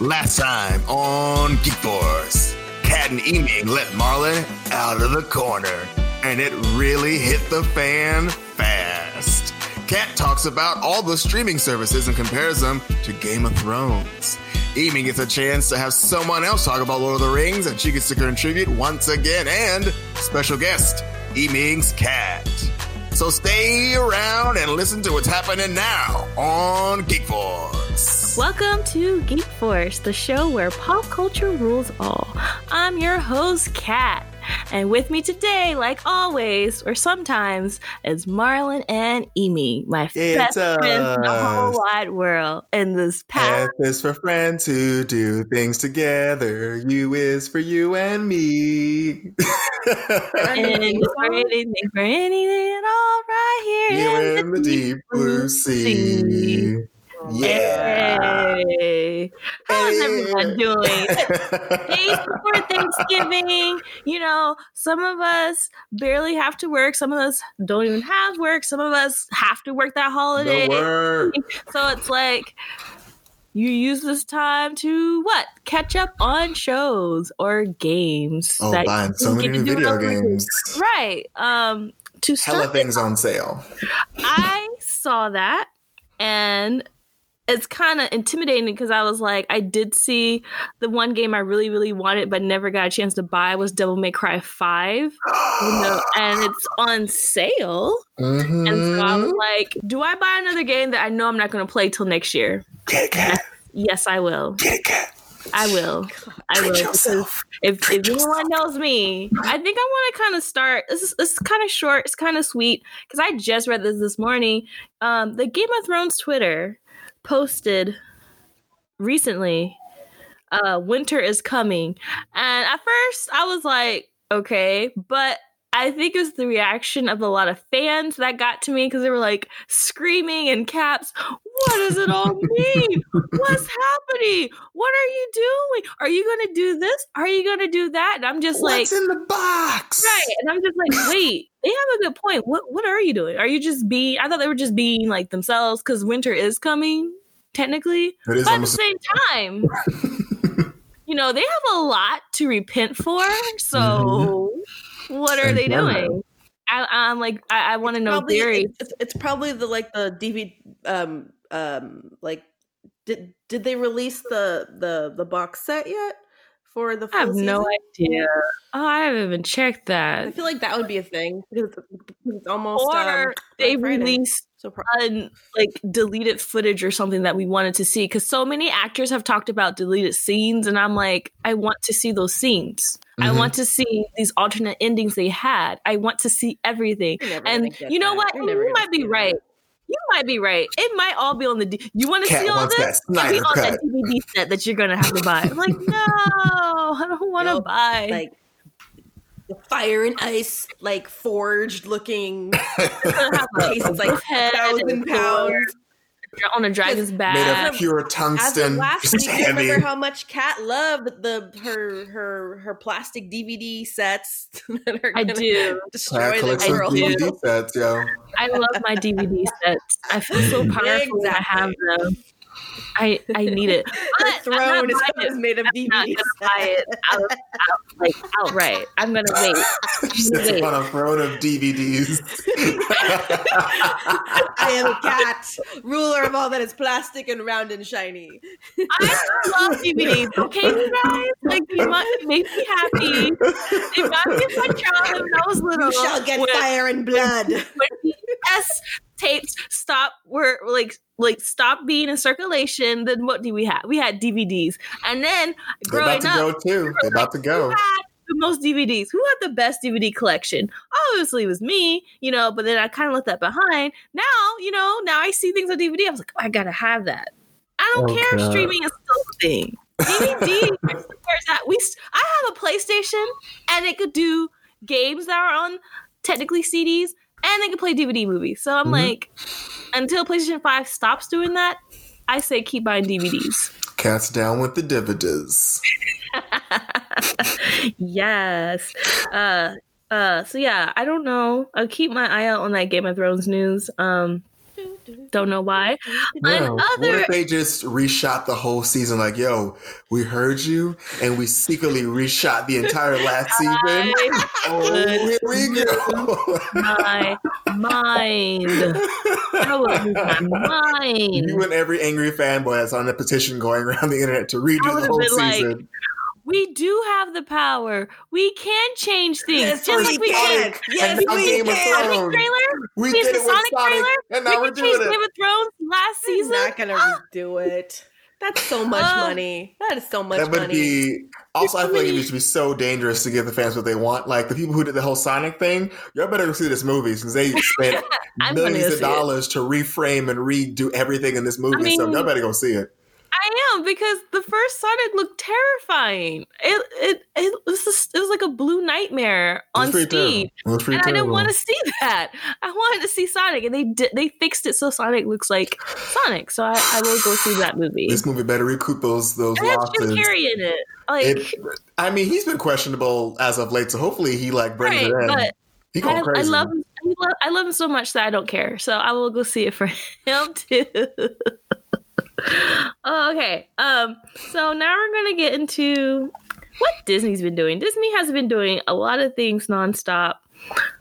Last time on Geek Force, Cat and Eming let Marlon out of the corner, and it really hit the fan fast. Cat talks about all the streaming services and compares them to Game of Thrones. Eming gets a chance to have someone else talk about Lord of the Rings, and she gets to contribute once again, and special guest, Eming's cat. So stay around and listen to what's happening now on Geek Force. Welcome to Geek Force, the show where pop culture rules all. I'm your host, Kat. And with me today, like always, or sometimes, is Marlon and Emi, my It's best friends in the whole wide world. And this past F is for friends who do things together. U is for you and me. and for anything, for anything at all, right here you in the deep blue sea. Yeah. Hey, how's Hey. everyone doing? days before Thanksgiving. You know, some of us barely have to work. Some of us don't even have work. Some of us have to work that holiday. So it's like you use this time to what? Catch up on shows or games. Oh, that buying so many new video games. Right. Um to Hella things on sale. I saw that and it's kind of intimidating because I was like, I did see the one game I really, really wanted but never got a chance to buy was Devil May Cry 5. You know, and it's on sale. Mhm. And so I was like, do I buy another game that I know I'm not going to play till next year? Cat. Yes, I will. Get it, cat. I will. I will. Yourself. if, Treat if anyone knows me, I think I want to kind of start. This is, this is kind of short. It's kind of sweet because I just read this this morning. Um, the Game of Thrones Twitter posted recently, uh, "Winter is coming," and at first I was like, "Okay," but I think it was the reaction of a lot of fans that got to me because they were like screaming in caps, What does it all mean? What's happening? What are you doing? Are you to do this? Are you to do that? And I'm just like, What's in the box? Right. And I'm just like, wait, they have a good point. What what are you doing? Are you just being I thought they were just being like themselves because winter is coming, technically. It is But at the almost same time, you know, they have a lot to repent for. So Mm-hmm. what are And they karma. doing? I, I'm like, I, I want to know probably theory. it's, it's probably the like the DVD um um like did did they release the the the box set yet for the I have full no idea. Oh, I haven't even checked that. I feel like that would be a thing because it's, it's almost Or um, they Black released so pro- un, like deleted footage or something that we wanted to see because so many actors have talked about deleted scenes and i'm like i want to see those scenes i Mhm. want to see these alternate endings they had i want to see everything and you know that. what You're And never you gonna might be right. that. Right you might be right it might all be on the D- you want to see all this that It'll be on cut. that dvd set that you're gonna have to buy i'm like no i don't want to Nope. buy like the fire and ice like forged looking It's gonna have a tastes like head thousand and pounds. On a dragon's back made of pure As of tungsten. last Just week, you heavy. remember how much Kat loved the her her her plastic DVD sets that are I gonna do. Cat destroy the collects some world. DVD sets, yo. I love my DVD sets. I feel so powerful when I have them. I I need it. Her But I'm not throne is, buying it. is made of I'm not DVD gonna buy it out, out like oh, outright. I'm gonna wait. She sits Wait. on a throne of DVDs. I am a cat, ruler of all that is plastic and round and shiny. I love DVDs. Okay, you guys, like you might make me happy. It got me my childhood when I was little. You shall get when- fire and blood. when VHS tapes stop were like like stop being in circulation, then what do we have? We had DVDs, and then They're about growing to up, go too. They're about to who go. had the most DVDs? Who had the best DVD collection? Obviously, it was me, you know. But then I kind of left that behind. Now, you know, now I see things on DVD. I was like, oh, I gotta have that. I don't Oh, care if streaming is still a thing. DVD, where's that? We, st- I have a PlayStation, and it could do games that are on technically CDs, and they can play DVD movies. So I'm Mhm. like, until PlayStation Five stops doing that, I say keep buying DVDs. Cats down with the dividends. yes. Uh uh so yeah, I don't know. I'll keep my eye out on that Game of Thrones news. Um Don't know why. Yeah. What if they just reshot the whole season? Like, yo, we heard you, and we secretly reshot the entire last season. I Oh, here we go. my mind. That would lose my mind. You and every angry fanboy that's on a petition going around the internet to redo the whole been like, season. We do have the power. We can change things. Yes, just we like we can. can. Yes, And now we Game of. Thrones. Sonic trailer. we Change did the it with Sonic Sonic, trailer. and now we we're doing change Game it. of Thrones last He's season. not gonna ah! redo it. That's so much money. That is so much That would money. be also. I so feel like it many- used to be so dangerous to give the fans what they want. Like the people who did the whole Sonic thing, y'all better go see this movie because they spent millions of see it. dollars to reframe and redo everything in this movie. I so mean- y'all better go see it. I am because the first Sonic looked terrifying. It it it was just, it was like a blue nightmare on terrible. Pretty and I didn't want to see that. I wanted to see Sonic, and they did. They fixed it so Sonic looks like Sonic. So I, I will go see that movie. This movie better recoup those those It has Jim. Carrey in it. Like It, I mean, he's been questionable as of late, so hopefully he like brings right, it in. but he going I, I crazy. love him. I love, I love him so much that I don't care. So I will go see it for him too. oh, okay. Um. So now we're gonna get into what Disney's been doing. Disney has been doing a lot of things nonstop.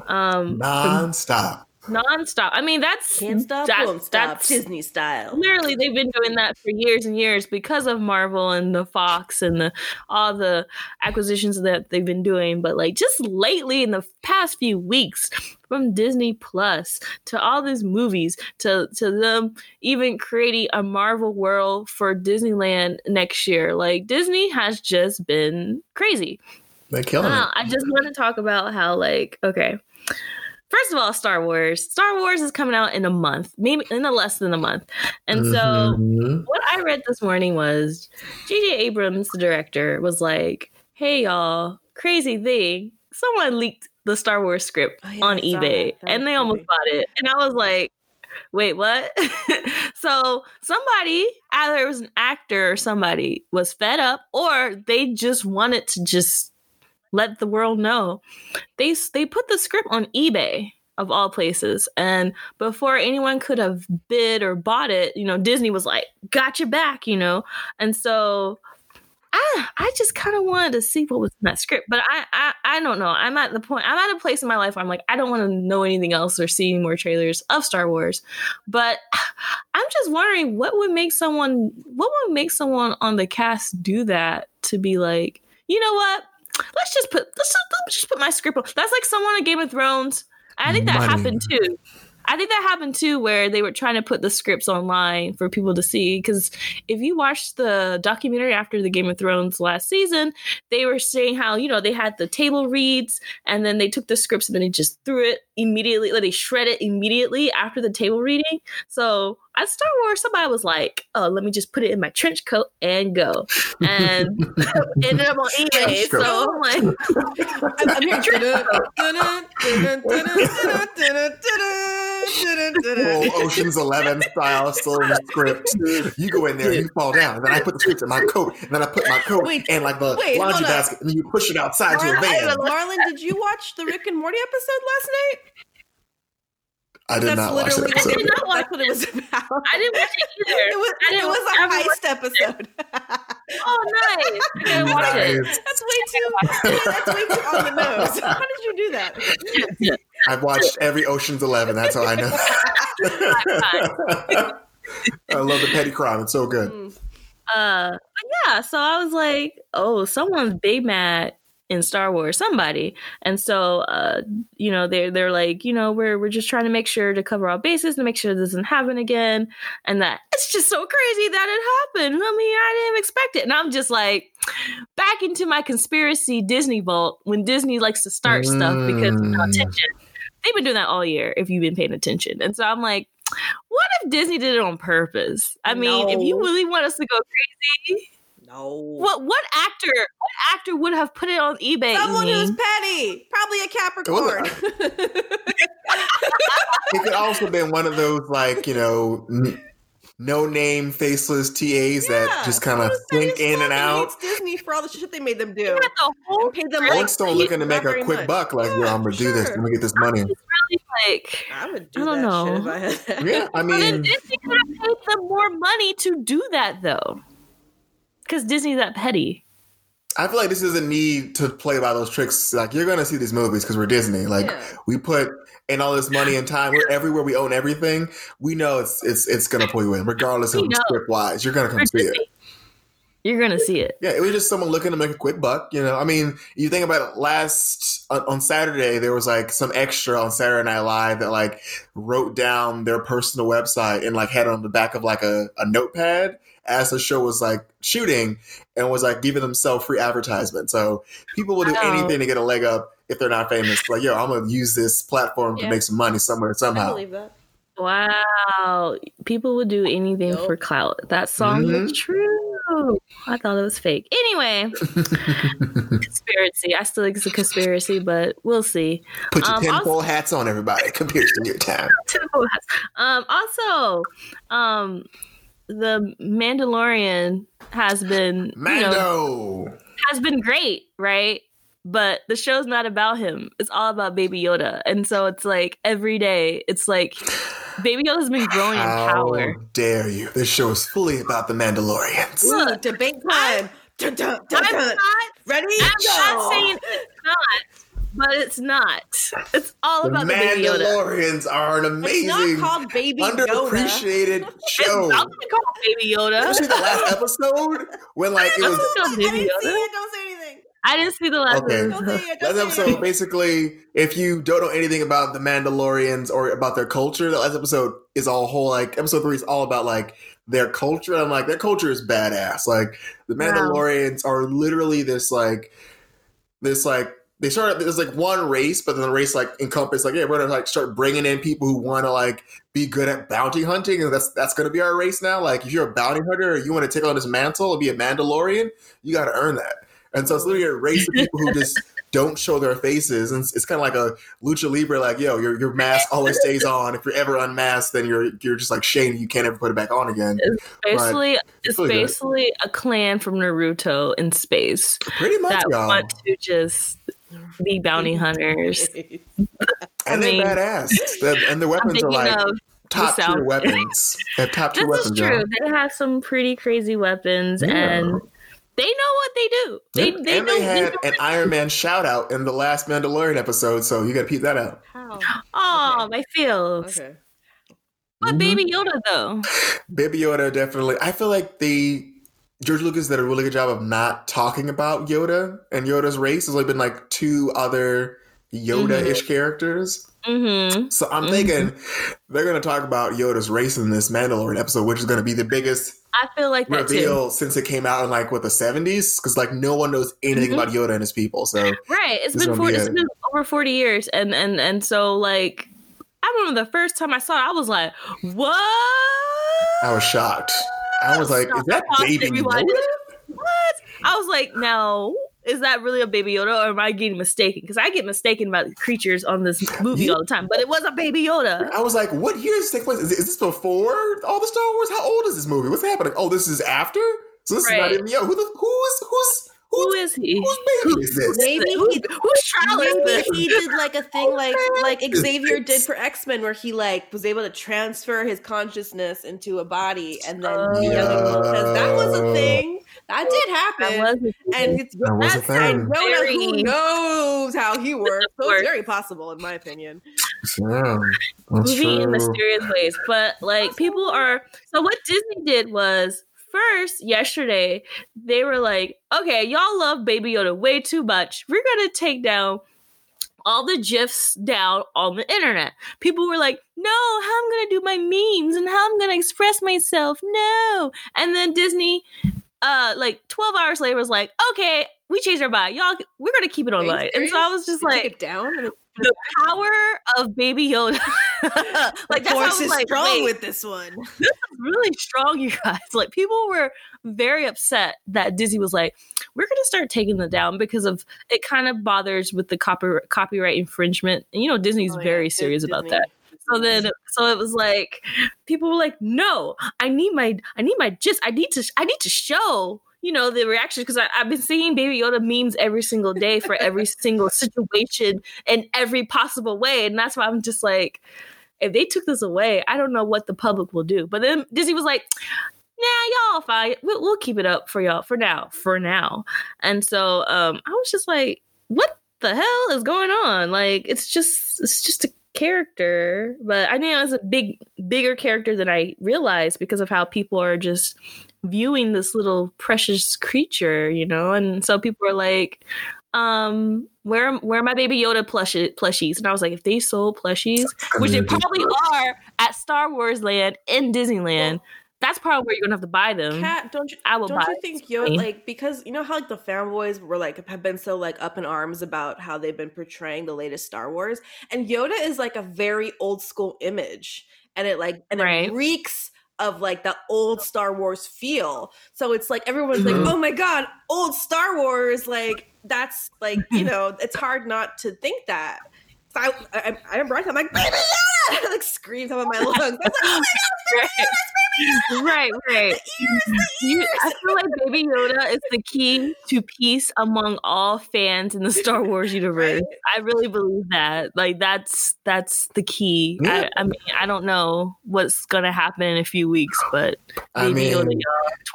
Um, non-stop. nonstop. I mean, that's Can't stop, that- won't stop. that's- Disney style. Clearly, they've been doing that for years and years because of Marvel and the Fox and the all the acquisitions that they've been doing. But like just lately, in the past few weeks, from Disney Plus to all these movies to to them even creating a Marvel world for Disneyland next year, like Disney has just been crazy. They're killing Uh. I just want to talk about how, like, okay. First of all, Star Wars. Star Wars is coming out in a month, maybe in a less than a month. And so, Mhm. what I read this morning was J.J. Abrams, the director, was like, "Hey, y'all, crazy thing! Someone leaked the Star Wars script Oh, yeah, on eBay, and they almost bought it." And I was like, "Wait, what?" so somebody, either it was an actor or somebody, was fed up, or they just wanted to just let the world know. They they put the script on eBay of all places, and before anyone could have bid or bought it, you know, Disney was like, "Got your back," you know, and so. I, I just kind of wanted to see what was in that script, but I, I I don't know. I'm at the point. I'm at a place in my life where I'm like, I don't want to know anything else or see any more trailers of Star Wars. But I'm just wondering what would make someone what would make someone on the cast do that to be like, you know what? Let's just put let's just, let's just put my script on. That's like someone on Game of Thrones. I think that Money. happened too. I think that happened too, where they were trying to put the scripts online for people to see. Because if you watched the documentary after the Game of Thrones last season, they were saying how you know they had the table reads, and then they took the scripts and then they just threw it immediately. Like they shred it immediately after the table reading. So at Star Wars, somebody was like, "Oh, let me just put it in my trench coat and go," and ended up on eBay. Trench coat. So I'm like, I'm, I'm here. Full Ocean's Eleven style, still in the script. You go in there, you fall down, and then I put the script in my coat, and then I put my coat Wait, and like the wait, hold laundry up. basket, and then you push it outside to a van. Marlon, Marlon, did you watch the Rick and Morty episode last night? I did That's not watch that episode. I did not watch what it was about. I didn't watch it either. It was, I didn't it was watch- I a heist episode. oh, nice! I didn't watch it. Nice. That's way too. That's way too on the nose. How did you do that? I've watched every Ocean's Eleven. That's how I know. I love the petty crime. It's so good. Mm. Uh, yeah, so I was like, oh, someone's big mad in Star Wars, somebody, and so uh, you know, they're they're like, you know, we're we're just trying to make sure to cover all bases to make sure this doesn't happen again, and that it's just so crazy that it happened. I mean, I didn't expect it, and I'm just like back into my conspiracy Disney vault when Disney likes to start stuff because you know, Mm. attention. They've been doing that all year if you've been paying attention, and so I'm like. What if Disney did it on purpose? I mean, if you really want us to go crazy, No. what what actor what actor would have put it on eBay? Someone Amy? who's petty. Probably a Capricorn. It could also have been one of those like you know. N- No name, faceless TAs that just kind of someone think in and out. hates Disney for all the shit they made them do. They had the whole And paid them like still looking to make a quick much. buck. Like, Yeah, yo, I'm gonna do this. sure. Let me get this money. Really like I would do I don't that know. shit if I had that. Yeah, I But then mean, Disney could have paid them more money to do that though. Because Disney's that petty. I feel like this is a need to play by those tricks. Like you're gonna see these movies because we're Disney. Like Yeah. we put in all this money and time. We're everywhere. We own everything. We know it's it's it's gonna pull you in, regardless of script wise. You're gonna come see it. You're gonna see it. Yeah, it was just someone looking to make a quick buck. You know, I mean, you think about it. Last on, on Saturday, there was like some extra on Saturday Night Live that like wrote down their personal website and like had it on the back of like a, a notepad as the show was like shooting and was like giving themselves free advertisement. So people will do Wow. anything to get a leg up if they're not famous. Like, yo, I'm gonna use this platform to make some money somewhere I somehow. believe that. Wow. People would do anything Yup. for clout. That song was Mhm. true. I thought it was fake. Anyway, conspiracy. I still think it's a conspiracy, but we'll see. Put your Um, tinfoil hats on, everybody. Comparison your time. um, also, um, the Mandalorian has been you know, Mando. has been great, right? But the show's not about him. It's all about Baby Yoda. And so it's like every day, it's like Baby Yoda's been growing in How power. dare you? This show is fully about the Mandalorians. Ooh, debate time. Dun, dun, dun, I'm dun. not, Ready? I'm Go. not saying it's not, but it's not. It's all The about the Baby Yoda. Mandalorians are an It's amazing, not called Baby Yoda. underappreciated It's show. not gonna call Baby Yoda. Did you see the last episode when like it was gonna I Baby didn't see Yoda. it. Don't say anything. I didn't see the last Okay. Don't episode. last episode? Basically, if you don't know anything about the Mandalorians or about their culture, the last episode is all whole like episode three is all about like their culture. I'm like their culture is badass. Like the Wow. Mandalorians are literally this like this like they started there's like one race, but then the race like encompass like yeah we're gonna like start bringing in people who want to like be good at bounty hunting and that's that's gonna be our race now. Like if you're a bounty hunter or you want to take on this mantle and be a Mandalorian, you got to earn that. And so it's literally a race of people who just don't show their faces, and it's, it's kind of like a lucha libre. Like, yo, your your mask always stays on. If you're ever unmasked, then you're you're just like Shane. You can't ever put it back on again. Basically, it's really good. basically a clan from Naruto in space Pretty much, that y'all. want to just be bounty hunters. and I they're mean, badass. The- and their I'm weapons are like of top the tier weapons. They have top tier this is true. y'all. They have some pretty crazy weapons, Yeah. and they know what they do. They Yep. they and know. they They had know an Iron Man shout out in the last Mandalorian episode, so you got to peep that out. How? oh, my feels. Okay. But Mhm. Baby Yoda though. Baby Yoda definitely. I feel like the George Lucas did a really good job of not talking about Yoda and Yoda's race. There's only been like two other Yoda-ish characters. Mm-hmm. So I'm Mhm. thinking they're going to talk about Yoda's race in this Mandalorian episode, which is going to be the biggest I feel like that reveal since it came out in like what the 70s, because like no one knows anything Mhm. about Yoda and his people. So Right. it's been 40, be it's it. been over 40 years and and and so like I remember the first time I saw it, I was like, "What?" I was shocked. I was like, Stop. "Is that baby Yoda?" What? I was like, "No." Is that really a baby Yoda or am I getting mistaken? Because I get mistaken about creatures on this movie You- all the time, but it was a baby Yoda. I was like, "What year does this take place? Is, is this before all the Star Wars? How old is this movie? What's happening? Oh, this is after. So this is not Right. even yo. Who the who is who's Who who's he? whose baby is this? Maybe Who- he- whose child is Maybe this? he did like a thing like like Xavier did for X Men, where he like was able to transfer his consciousness into a body and then oh. be young because that was a thing that did happen. was and it's That was a that's and thing. Yoda Very- who knows how he works. So it's very possible, in my opinion. Yeah, that's movie in mysterious ways. But like people are so what Disney did was first yesterday they were like, okay, y'all love Baby Yoda way too much. We're gonna take down all the gifs down on the internet. People were like, no, how I'm gonna do my memes and how I'm gonna express myself. No. And then Disney uh like 12 hours later was like, okay, we changed our mind. Y'all we're gonna keep it Are you online. And so I was just They like it down. And the power of Baby Yoda. like that's I force was is like, strong wait, with this one. this is really strong, you guys. Like people were very upset that Disney was like, we're gonna start taking them down because of it kind of bothers with the copy, copyright infringement. And you know Disney's Oh, yeah, very Dis- serious about that. So then so it was like people were like, no, I need my I need my gist. I need to I need to show you know, the reaction because I've been seeing Baby Yoda memes every single day for every single situation in every possible way. And that's why I'm just like, if they took this away, I don't know what the public will do. But then Disney was like, nah, y'all fine. We'll, we'll keep it up for y'all for now, for now. And so um, I was just like, what the hell is going on? Like, it's just, it's just a character, but I know was a big, bigger character than I realized because of how people are just viewing this little precious creature, you know. And so people are like, um, where where are my baby Yoda plush plushies? And I was like, if they sold plushies, which they probably are at Star Wars Land in Disneyland, that's probably where you're gonna have to buy them. Cat, don't you? I will. Don't you think Yoda like because you know how like the fanboys were like have been so like up in arms about how they've been portraying the latest Star Wars, and Yoda is like a very old school image, and it like and right. it reeks of like the old Star Wars feel. So it's like everyone's mm-hmm. like, oh my god, old Star Wars, like that's like you know, it's hard not to think that. So I, I, I remember I am like, baby, yeah! I like screamed out of my lungs. I was like, oh my god, baby, right, right. The ears, the ears. I feel like Baby Yoda is the key to peace among all fans in the Star Wars universe. I really believe that. Like that's that's the key. Yeah. I, I, mean, I don't know what's gonna happen in a few weeks, but I mean, Yoda,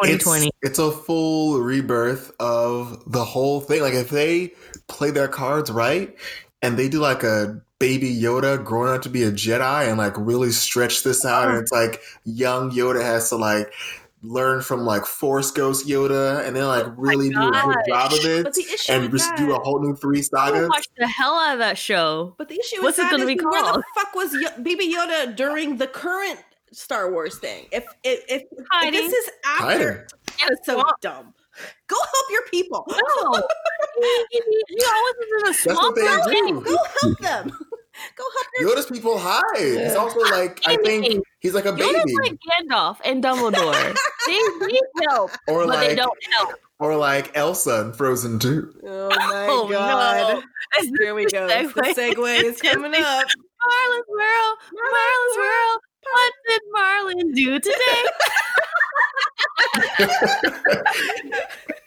2020. It's, it's a full rebirth of the whole thing. Like if they play their cards right and they do like a baby Yoda growing up to be a Jedi and like really stretch this out. And oh. it's like young Yoda has to like learn from like Force Ghost Yoda and then like oh really oh do a good job of it and just do a whole new three sagas. Watch the hell out of that show. But the issue What's it going to be called? Where the fuck was Yo- Baby Yoda during the current Star Wars thing? If if, if, if this is after, it's so dumb. Go help your people. No, he, he, he always is in a swamp. Go help them. Go help your Yoda's people hide. He's also like I think he's like a baby. Yoda's like Gandalf and Dumbledore. they need help, or but like, they don't help. Or like Elsa in Frozen 2. Oh my oh, god. No. Here we go. Segue. The segue is coming up. Marlon's World. Marlon's World. What did Marlin do today?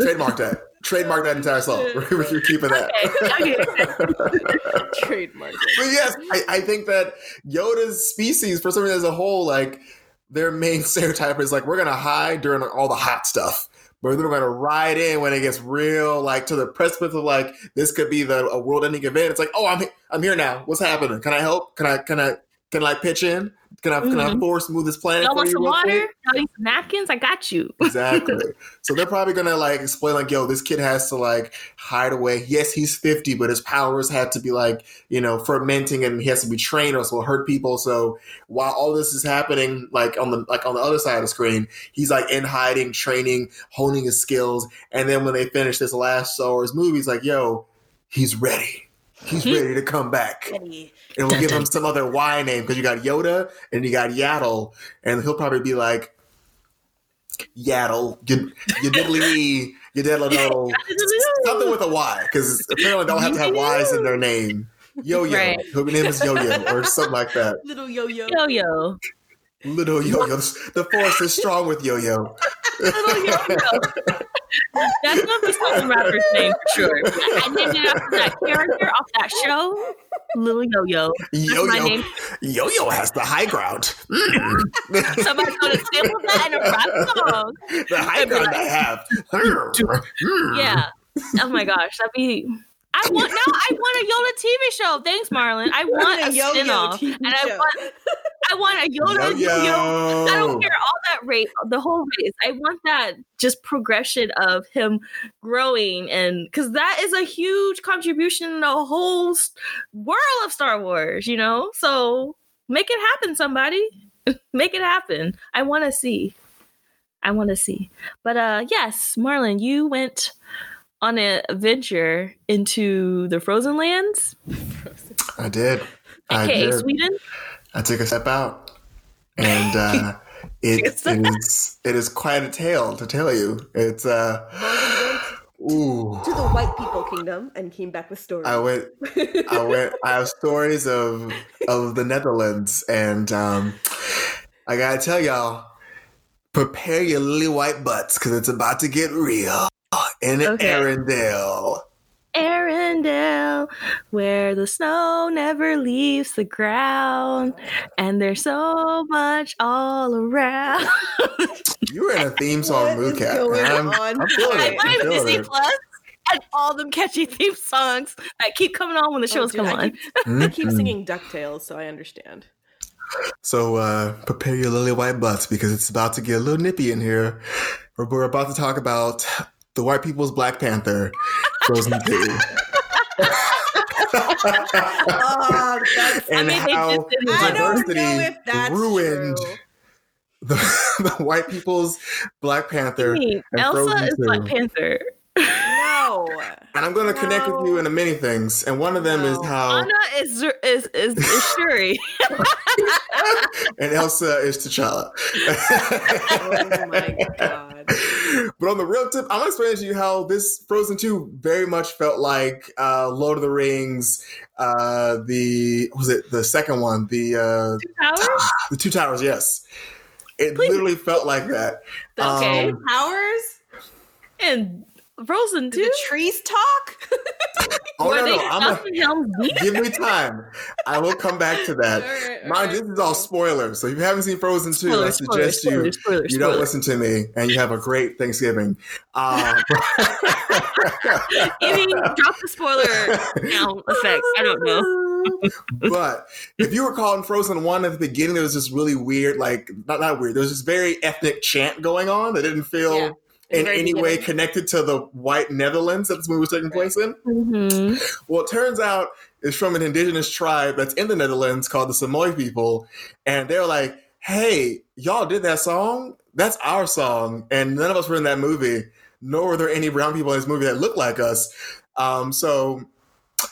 Trademark that. Trademark that entire song. We're keeping that. Okay. Okay. Trademark. But yes, I, I think that Yoda's species, for some reason as a whole, like their main stereotype is like we're gonna hide during all the hot stuff. But then we're gonna ride in when it gets real, like to the precipice of like this could be the a world-ending event. It's like, oh, I'm I'm here now. What's happening? Can I help? Can I can I can I pitch in? Can I mm-hmm. can I force move this planet? You want some water? You some napkins? I got you. exactly. So they're probably gonna like explain like, yo, this kid has to like hide away. Yes, he's fifty, but his powers had to be like you know fermenting, and he has to be trained, or else will hurt people. So while all this is happening, like on the like on the other side of the screen, he's like in hiding, training, honing his skills, and then when they finish this last Star Wars movie, he's like, yo, he's ready he's ready to come back. And we'll give him some other Y name because you got Yoda and you got Yaddle, and he'll probably be like Yaddle, you, you diddly, you diddle something with a Y because apparently don't have to have Y's in their name. Yo Yo, right. her name is Yo Yo or something like that. Little Yo Yo. Yo Yo. Little Yo Yo. The force is strong with Yo Yo. Little Yo Yo. That's gonna be rapper's name for sure. I named it after that character off that show, Little Yo Yo. Yo Yo. Yo Yo has the high ground. Mm. Somebody's gonna sample that in a rap song. The high ground like, I have. yeah. Oh my gosh, that'd be I want now. I want a Yoda TV show. Thanks, Marlon. I want a, a spin-off, and I want I want a Yoda. Yo, yo. I don't care all that rate, the whole race. I want that just progression of him growing, and because that is a huge contribution in the whole world of Star Wars. You know, so make it happen, somebody. make it happen. I want to see. I want to see. But uh yes, Marlon, you went on an adventure into the frozen lands? I did. I did. Sweden? I took a step out. And uh, it, it is it is quite a tale to tell you. It's uh Ooh. to the white people kingdom and came back with stories. I went I went I have stories of of the Netherlands and um I gotta tell y'all prepare your lily white butts because it's about to get real in okay. Arendelle. Arendelle, where the snow never leaves the ground, and there's so much all around. you were in a theme song mood, Cat. I'm, I'm feeling it. I'm Disney Plus and all them catchy theme songs that keep coming on when the oh, shows oh, come I keep, on. I keep singing DuckTales, so I understand. So uh, prepare your lily white butts because it's about to get a little nippy in here. We're, we're about to talk about the white people's Black Panther, Frozen 2. oh, and I mean, how diversity ruined the, the, white people's Black Panther. Elsa is 2. Black Panther. No. And I'm going to no. connect with you in a many things, and one of them no. is how Anna is is is, is Shuri, and Elsa is T'Challa. oh my god! But on the real tip, I'm going to explain to you how this Frozen Two very much felt like uh, Lord of the Rings. Uh, the was it the second one? The uh, Two Towers. The Two Towers. Yes, it Please. literally felt like that. Okay, um, Towers and Frozen too. The trees talk. oh no, no! I'm a, give me time. I will come back to that. All right, Mind right. this is all spoilers. So if you haven't seen Frozen two, spoilers, I suggest spoilers, you spoilers, you don't listen to me, and you have a great Thanksgiving. Um, Maybe drop the spoiler now effect. I don't know. but if you recall in Frozen one at the beginning, there was this really weird, like not not weird. There was this very ethnic chant going on that didn't feel. Yeah in any way connected to the white Netherlands that this movie was taking place in. Mm-hmm. Well, it turns out it's from an indigenous tribe that's in the Netherlands called the Samoy people. And they're like, hey, y'all did that song? That's our song. And none of us were in that movie, nor were there any brown people in this movie that looked like us. Um, so,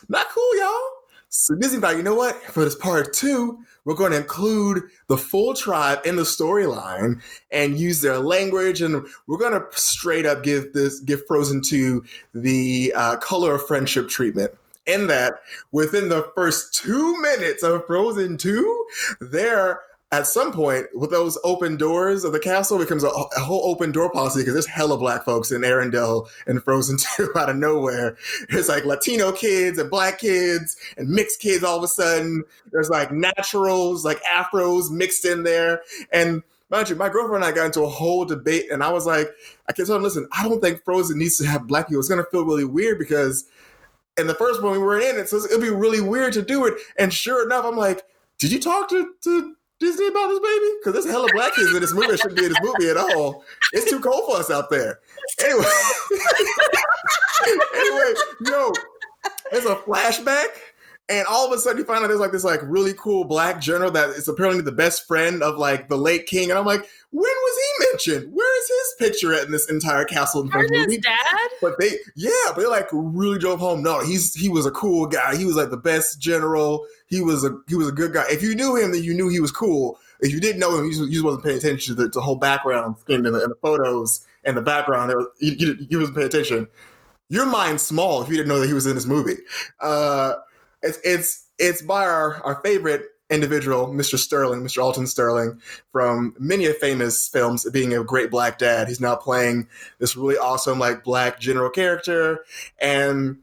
not cool, y'all. So Disney thought, you know what? For this part two, we're going to include the full tribe in the storyline and use their language, and we're going to straight up give this give Frozen Two the uh, color of friendship treatment. In that, within the first two minutes of Frozen Two, they're at some point with those open doors of the castle becomes a, a whole open door policy because there's hella black folks in Arendelle and Frozen 2 out of nowhere. There's like Latino kids and black kids and mixed kids all of a sudden. There's like naturals, like afros mixed in there. And mind you, my girlfriend and I got into a whole debate and I was like, I kept telling listen, I don't think Frozen needs to have black people. It's going to feel really weird because in the first one we were in it, so it'll be really weird to do it. And sure enough, I'm like, did you talk to, to Disney about this baby? Because there's a hella black kids in this movie. It shouldn't be in this movie at all. It's too cold for us out there. Anyway, anyway, yo, there's a flashback and all of a sudden, you find out there's like this like really cool black general that is apparently the best friend of like the late king. And I'm like, when was he mentioned? Where is his picture at in this entire castle movie? dad? But they, yeah, but they like really drove home. No, he's he was a cool guy. He was like the best general. He was a he was a good guy. If you knew him, then you knew he was cool. If you didn't know him, you just, you just wasn't paying attention to the, the whole background in the, in the, photos and the background. Was, you, you, you wasn't paying attention. Your mind's small if you didn't know that he was in this movie. Uh, it's it's it's by our, our favorite individual, Mr. Sterling, Mr. Alton Sterling, from many of famous films, being a great black dad. He's now playing this really awesome, like black general character. And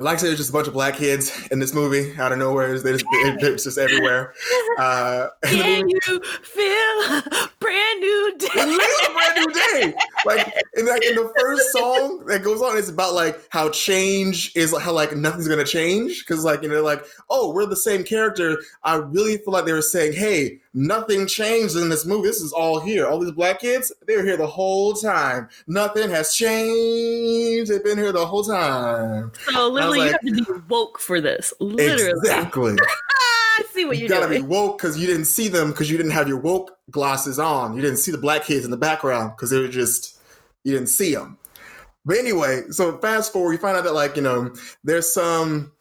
like I said, there's just a bunch of black kids in this movie out of nowhere. They're just, just everywhere. Uh, Can you feel a brand new day? a brand new day. Like in, like in the first song that goes on, it's about like how change is how like nothing's gonna change because like you know like oh we're the same character. I really feel like they were saying hey nothing changed in this movie. This is all here. All these black kids they were here the whole time. Nothing has changed. They've been here the whole time. So literally, like, you have to be woke for this. Literally, exactly. I see what you gotta doing. be woke because you didn't see them because you didn't have your woke glasses on. You didn't see the black kids in the background because they were just you didn't see them. But anyway, so fast forward, you find out that like you know there's some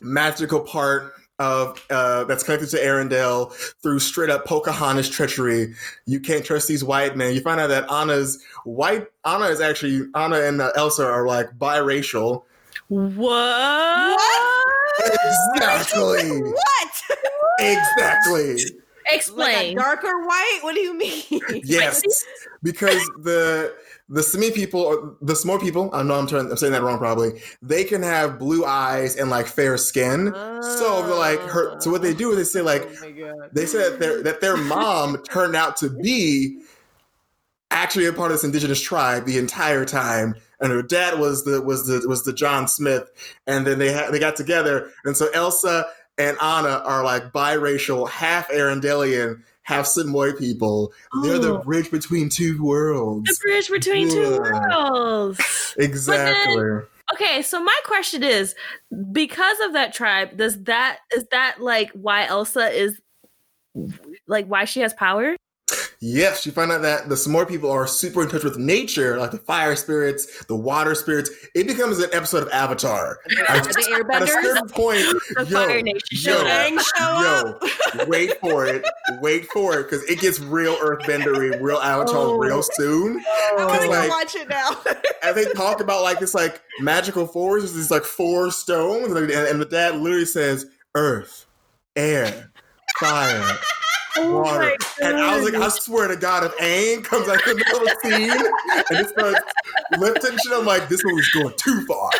magical part of uh, that's connected to Arendelle through straight up Pocahontas treachery. You can't trust these white men. You find out that Anna's white Anna is actually Anna and uh, Elsa are like biracial. What? Exactly. What? exactly. Explain. Like darker white? What do you mean? Yes, because the the semi people, the small people, I know I'm, trying, I'm saying that wrong probably. They can have blue eyes and like fair skin. so they're like her. So what they do is they say like oh they say that their that their mom turned out to be actually a part of this indigenous tribe the entire time and her dad was the was the was the John Smith, and then they had they got together, and so Elsa and Anna are like biracial, half Arendellian, half more people. They're the oh. bridge between two worlds. The bridge between yeah. two worlds. exactly. Then, okay, so my question is, because of that tribe, does that is that like why Elsa is like why she has power? Yes, you find out that the Samoy people are super in touch with nature, like the fire spirits, the water spirits. It becomes an episode of Avatar. the airbenders? At a certain point, the yo, Fire Nation yo, yo, wait for it, wait for it, because it gets real earthbendery, real Avatar, oh. real soon. I want to like, watch it now. and they talk about like this like magical forest, these like four stones, and, and the dad literally says, "Earth, air, fire." Oh water. And I was like, I swear to God, if Aang comes out in the middle of the scene and it starts lifting shit, I'm like, this movie's going too far.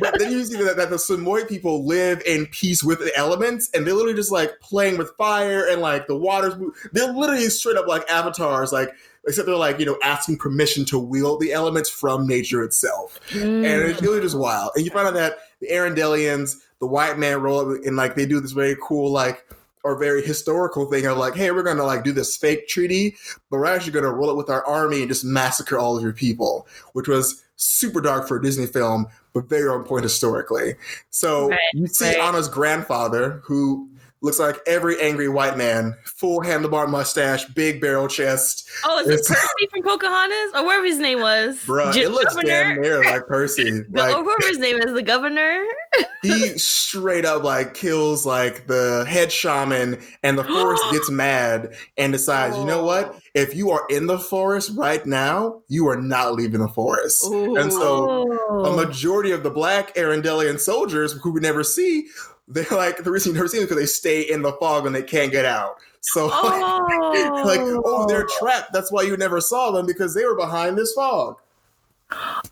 but then you see that, that the Samoy people live in peace with the elements and they're literally just like playing with fire and like the water's they're literally straight up like avatars, like except they're like, you know, asking permission to wield the elements from nature itself. Mm. And it's really just wild. And you find out that the Arendellians, the white man roll up and like they do this very cool like or very historical thing of like, hey, we're gonna like do this fake treaty, but we're actually gonna roll it with our army and just massacre all of your people, which was super dark for a Disney film, but very on point historically. So right, you see right. Anna's grandfather, who looks like every angry white man, full handlebar mustache, big barrel chest. Oh, is it Percy from Pocahontas or whatever his name was? Bruh, it looks governor? damn near like Percy. like, or whoever his name is, the governor. he straight up like kills like the head shaman, and the forest gets mad and decides, oh. you know what? If you are in the forest right now, you are not leaving the forest. Ooh. And so a majority of the black Arendellian soldiers who we never see they're like the reason you never see them because they stay in the fog and they can't get out. So oh. like, like, oh. oh, they're trapped. That's why you never saw them because they were behind this fog.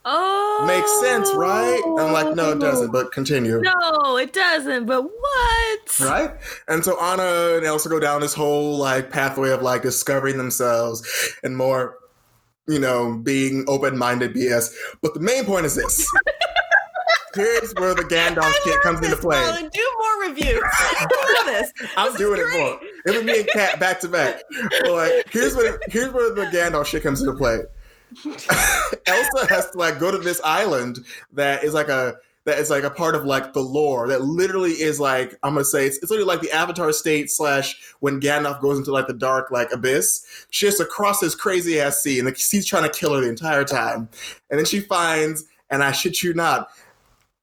Oh, makes sense, right? I'm like, no, it doesn't. But continue. Oh. No, it doesn't. But what? Right? And so Anna and Elsa go down this whole like pathway of like discovering themselves and more, you know, being open-minded BS. But the main point is this. here's where the Gandalf shit comes into play. Colin. Do more reviews. this. I'm this doing it more. It was me and Kat back to back. But like, here's where here's where the Gandalf shit comes into play. Elsa has to like go to this island that is like a that is like a part of like the lore that literally is like I'm gonna say it's, it's literally like the Avatar state slash when Gandalf goes into like the dark like abyss. She has to cross this crazy ass sea and the sea's trying to kill her the entire time, and then she finds and I shit you not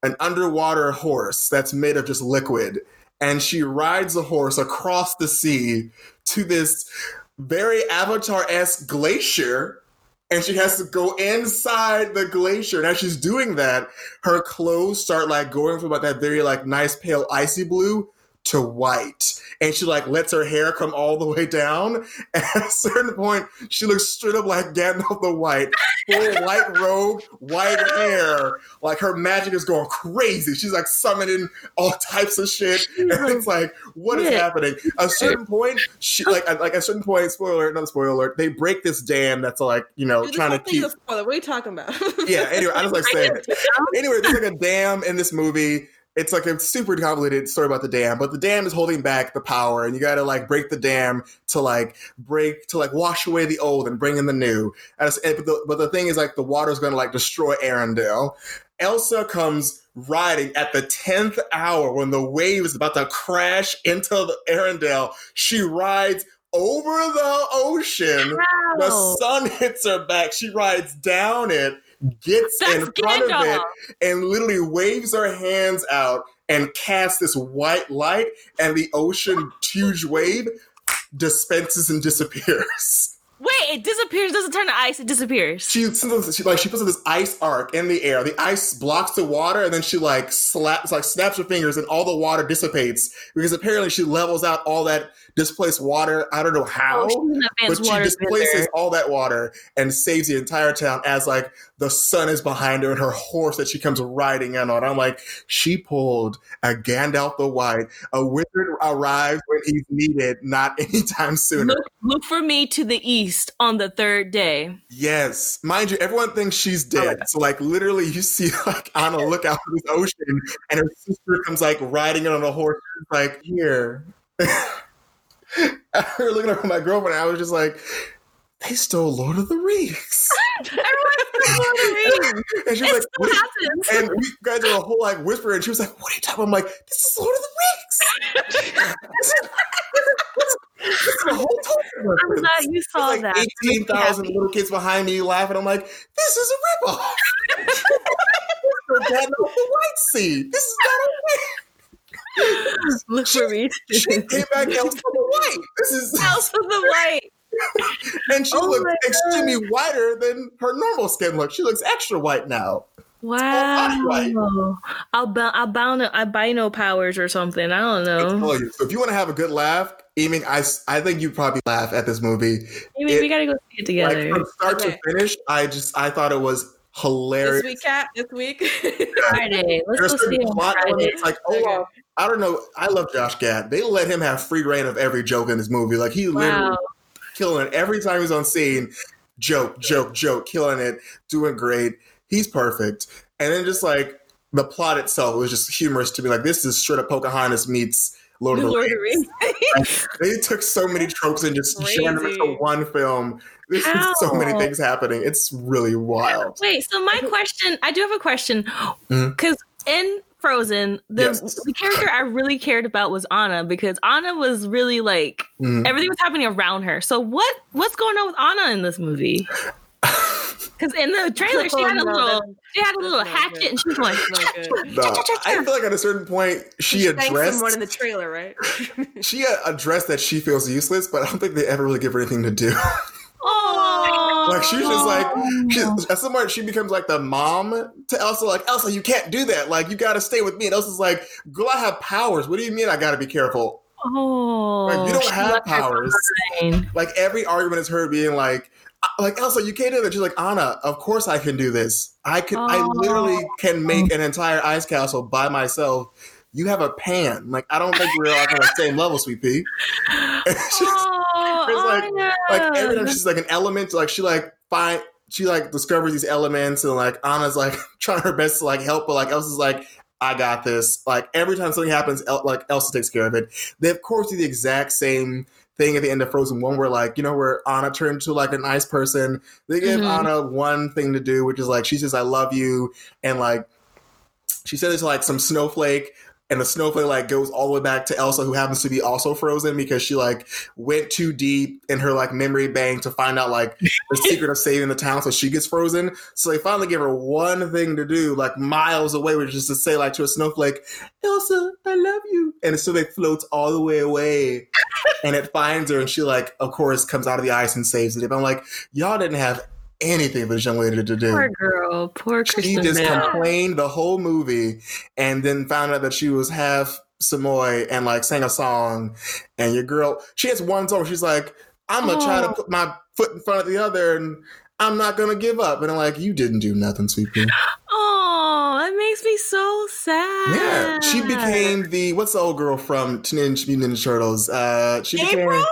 an underwater horse that's made of just liquid. And she rides the horse across the sea to this very Avatar esque glacier. And she has to go inside the glacier. And as she's doing that, her clothes start like going from like that very like nice pale icy blue to white. And she like lets her hair come all the way down. And at a certain point, she looks straight up like Gandalf the White, full white robe, white hair. Like her magic is going crazy. She's like summoning all types of shit. And it's like, what is happening? At a certain point, she like like at a certain point, spoiler another spoiler alert, they break this dam that's like, you know, Dude, trying to keep What are you talking about? yeah, anyway, I just like saying it. Anyway, there's like a dam in this movie it's like a super convoluted story about the dam, but the dam is holding back the power, and you got to like break the dam to like break to like wash away the old and bring in the new. And, but, the, but the thing is, like the water is going to like destroy Arendelle. Elsa comes riding at the tenth hour when the wave is about to crash into the Arendelle. She rides over the ocean. Wow. The sun hits her back. She rides down it gets That's in front Gandalf. of it and literally waves her hands out and casts this white light, and the ocean huge wave dispenses and disappears. Wait, it disappears. Doesn't turn to ice. It disappears. She, she like she puts this ice arc in the air. The ice blocks the water, and then she like slaps like snaps her fingers, and all the water dissipates because apparently she levels out all that displaced water. I don't know how, oh, but she displaces all that water and saves the entire town as like the sun is behind her and her horse that she comes riding in on. I'm like, she pulled a Gandalf the White. A wizard arrives when he's needed, not anytime sooner. Look, look for me to the east on the third day. Yes, mind you, everyone thinks she's oh, dead. Oh so like literally, you see like on a lookout for this ocean, and her sister comes like riding in on a horse, like here. I remember looking at my girlfriend, and I was just like, they stole Lord of the Rings. Everyone stole Lord of the Rings. and she was it like, happens. and we got to a whole like whisper, and she was like, what are you talking about? I'm like, this is Lord of the Rings. this, is, this is a whole I'm glad you saw like that. 18,000 little kids behind me laughing. I'm like, this is a ripoff. Dad, the white seed. This is not okay. Look for me. She came back House of the White. This is House of the White. and she oh looks extremely whiter than her normal skin looks. She looks extra white now. Wow. Alb- albino, uh, albino powers or something. I don't know. You, so if you want to have a good laugh, Eaming, I, I think you'd probably laugh at this movie. Eaming, it, we gotta go see it together. Like from start okay. to finish, I just I thought it was hilarious. This week, Kat. This week. Friday. Let's go see it Friday. It's like, oh, okay. I don't know. I love Josh Gad. They let him have free rein of every joke in this movie. Like he wow. literally killing it every time he's on scene. Joke, joke, joke, killing it, doing great. He's perfect. And then just like the plot itself was just humorous to me. Like this is straight up Pocahontas meets Lord, of the Rings. Rings. they took so many tropes and just jammed them into one film. There's so many things happening. It's really wild. Wait, so my question, I do have a question because mm-hmm. in Frozen, the, yes. the character I really cared about was Anna because Anna was really like mm. everything was happening around her. So what what's going on with Anna in this movie? Because in the trailer, she had a little, she had a little hatchet, and she was like, no, I feel like at a certain point she, she addressed someone in the trailer, right? she addressed that she feels useless, but I don't think they ever really give her anything to do. Oh, like she's just like she's at some point she becomes like the mom to Elsa. Like Elsa, you can't do that. Like you got to stay with me. And Elsa's like, girl, I have powers. What do you mean I got to be careful? Oh, like, you don't have powers. Like every argument is her being like, uh, like Elsa, you can't do that. She's like Anna. Of course I can do this. I can. Oh. I literally can make an entire ice castle by myself you have a pan. Like I don't think we're like on the same level, sweet pea. It's, oh, like like every time she's like an element, like she like find she like discovers these elements and like Anna's like trying her best to like help, but like Elsa's like, I got this. Like every time something happens, El- like Elsa takes care of it. They of course do the exact same thing at the end of Frozen One, where like you know where Anna turned to like a nice person. They give mm-hmm. Anna one thing to do, which is like she says, "I love you," and like she says it's like some snowflake and the snowflake like goes all the way back to Elsa, who happens to be also frozen because she like went too deep in her like memory bank to find out like the secret of saving the town, so she gets frozen. So they finally give her one thing to do, like miles away, which is to say like to a snowflake, "Elsa, I love you," and so snowflake floats all the way away, and it finds her, and she like, of course, comes out of the ice and saves it. But I'm like, y'all didn't have anything for this young lady to do. Poor girl, poor Kristen. She just complained the whole movie, and then found out that she was half Samoy and like sang a song. And your girl, she has one song. She's like, "I'm gonna oh. try to put my foot in front of the other, and I'm not gonna give up." And I'm like, "You didn't do nothing, sweet pea." Oh, that makes me so sad. Yeah, she became the what's the old girl from Teenage Mutant Ninja Turtles? Uh, she April? became.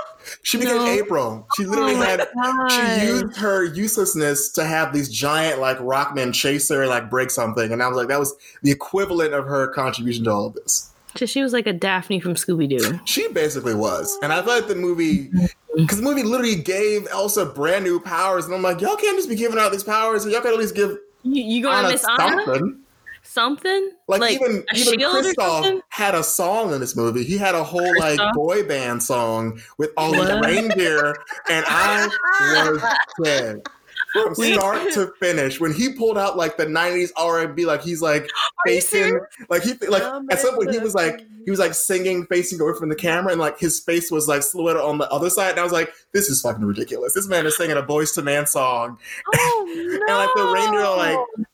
She became no. April. She oh literally oh had God. she used her uselessness to have these giant like Rockman chase her and like break something. And I was like, that was the equivalent of her contribution to all of this. So she was like a Daphne from Scooby Doo. She basically was. And I thought like the movie mm-hmm. because the movie literally gave Elsa brand new powers. And I'm like, y'all can't just be giving out these powers. Y'all can at least give you, you gonna miss Anna? something? Like, like even even Kristoff had a song in this movie. He had a whole Kristoff? like boy band song with all these reindeer, and I was dead. From start to finish. When he pulled out like the '90s R&B, like he's like facing, like he like at some point he was like he was like singing facing away from the camera, and like his face was like silhouetted on the other side. And I was like, this is fucking ridiculous. This man is singing a Boyz II Men song, oh, no. and like the reindeer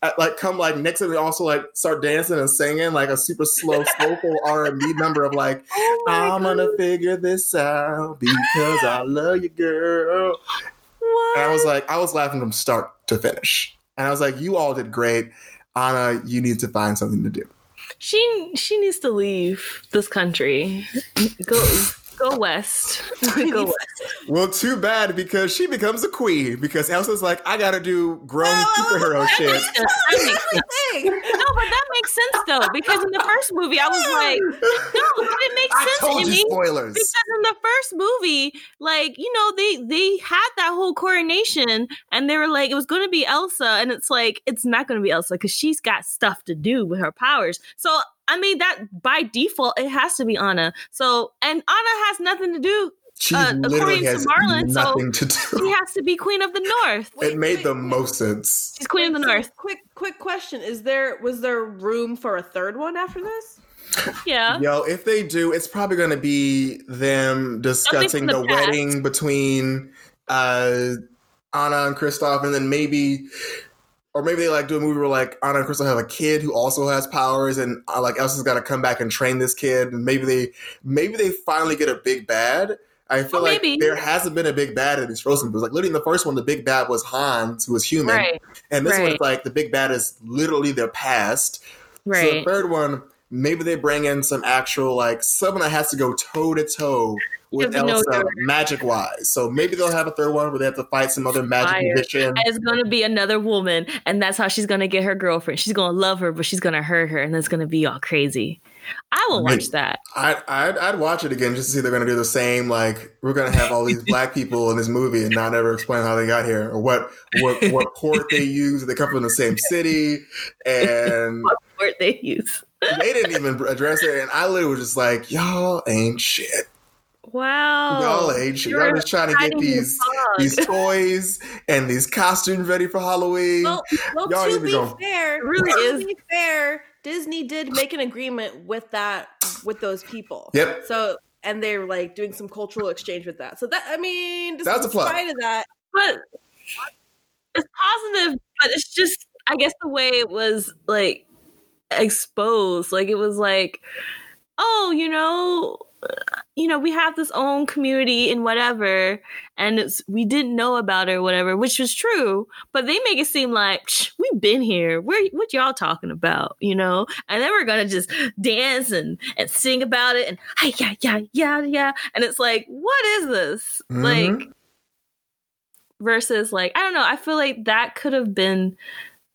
like like come like next to me, also like start dancing and singing like a super slow, soulful R&B number of like, oh I'm God. gonna figure this out because I love you, girl. What? And I was like, I was laughing from start to finish. And I was like, you all did great. Anna, you need to find something to do. She she needs to leave this country. Go Go west. Go west. Well, too bad because she becomes a queen because Elsa's like, I gotta do grown oh, superhero shit. no, but that makes sense though because in the first movie I was like, no, but it makes sense. I told you spoilers. Because in the first movie, like you know, they they had that whole coronation and they were like, it was going to be Elsa, and it's like it's not going to be Elsa because she's got stuff to do with her powers. So I mean, that by default, it has to be Anna. So, and Anna has nothing to do. She uh, literally has Marlon, nothing so to do. She has to be Queen of the North. It made the most sense. She's Queen of the North. Quick, quick question: Is there was there room for a third one after this? Yeah. Yo, if they do, it's probably going to be them discussing the, the wedding between uh, Anna and Kristoff, and then maybe or maybe they like do a movie where like Anna and Crystal have a kid who also has powers, and uh, like Elsa's got to come back and train this kid, and maybe they maybe they finally get a big bad. I feel oh, like maybe. there hasn't been a big bad in these Frozen movies. Like literally in the first one, the big bad was Hans, who was human, right. and this right. one is like the big bad is literally their past. Right. So the third one, maybe they bring in some actual like someone that has to go toe to toe with Elsa magic wise. So maybe they'll have a third one where they have to fight some other magic Fire. magician. It's gonna be another woman, and that's how she's gonna get her girlfriend. She's gonna love her, but she's gonna hurt her, and it's gonna be all crazy. I will I watch that. I'd, I'd, I'd watch it again just to see they're gonna do the same. Like we're gonna have all these black people in this movie and not ever explain how they got here or what what what port they use. They come from the same city and what port they use. they didn't even address it, and I literally was just like, "Y'all ain't shit." Wow. Y'all age. Y'all just trying to get these these toys and these costumes ready for Halloween. Well, well Y'all to be going. fair, really to is. be fair, Disney did make an agreement with that with those people. Yep. So and they're like doing some cultural exchange with that. So that I mean, that's a plus. Side of that, but it's positive. But it's just, I guess, the way it was like exposed. Like it was like, oh, you know you know, we have this own community and whatever, and it's we didn't know about it or whatever, which was true. But they make it seem like we've been here. Where what y'all talking about, you know? And then we're gonna just dance and and sing about it and hey yeah yeah yeah yeah, and it's like, what is this? Mm-hmm. Like versus like I don't know. I feel like that could have been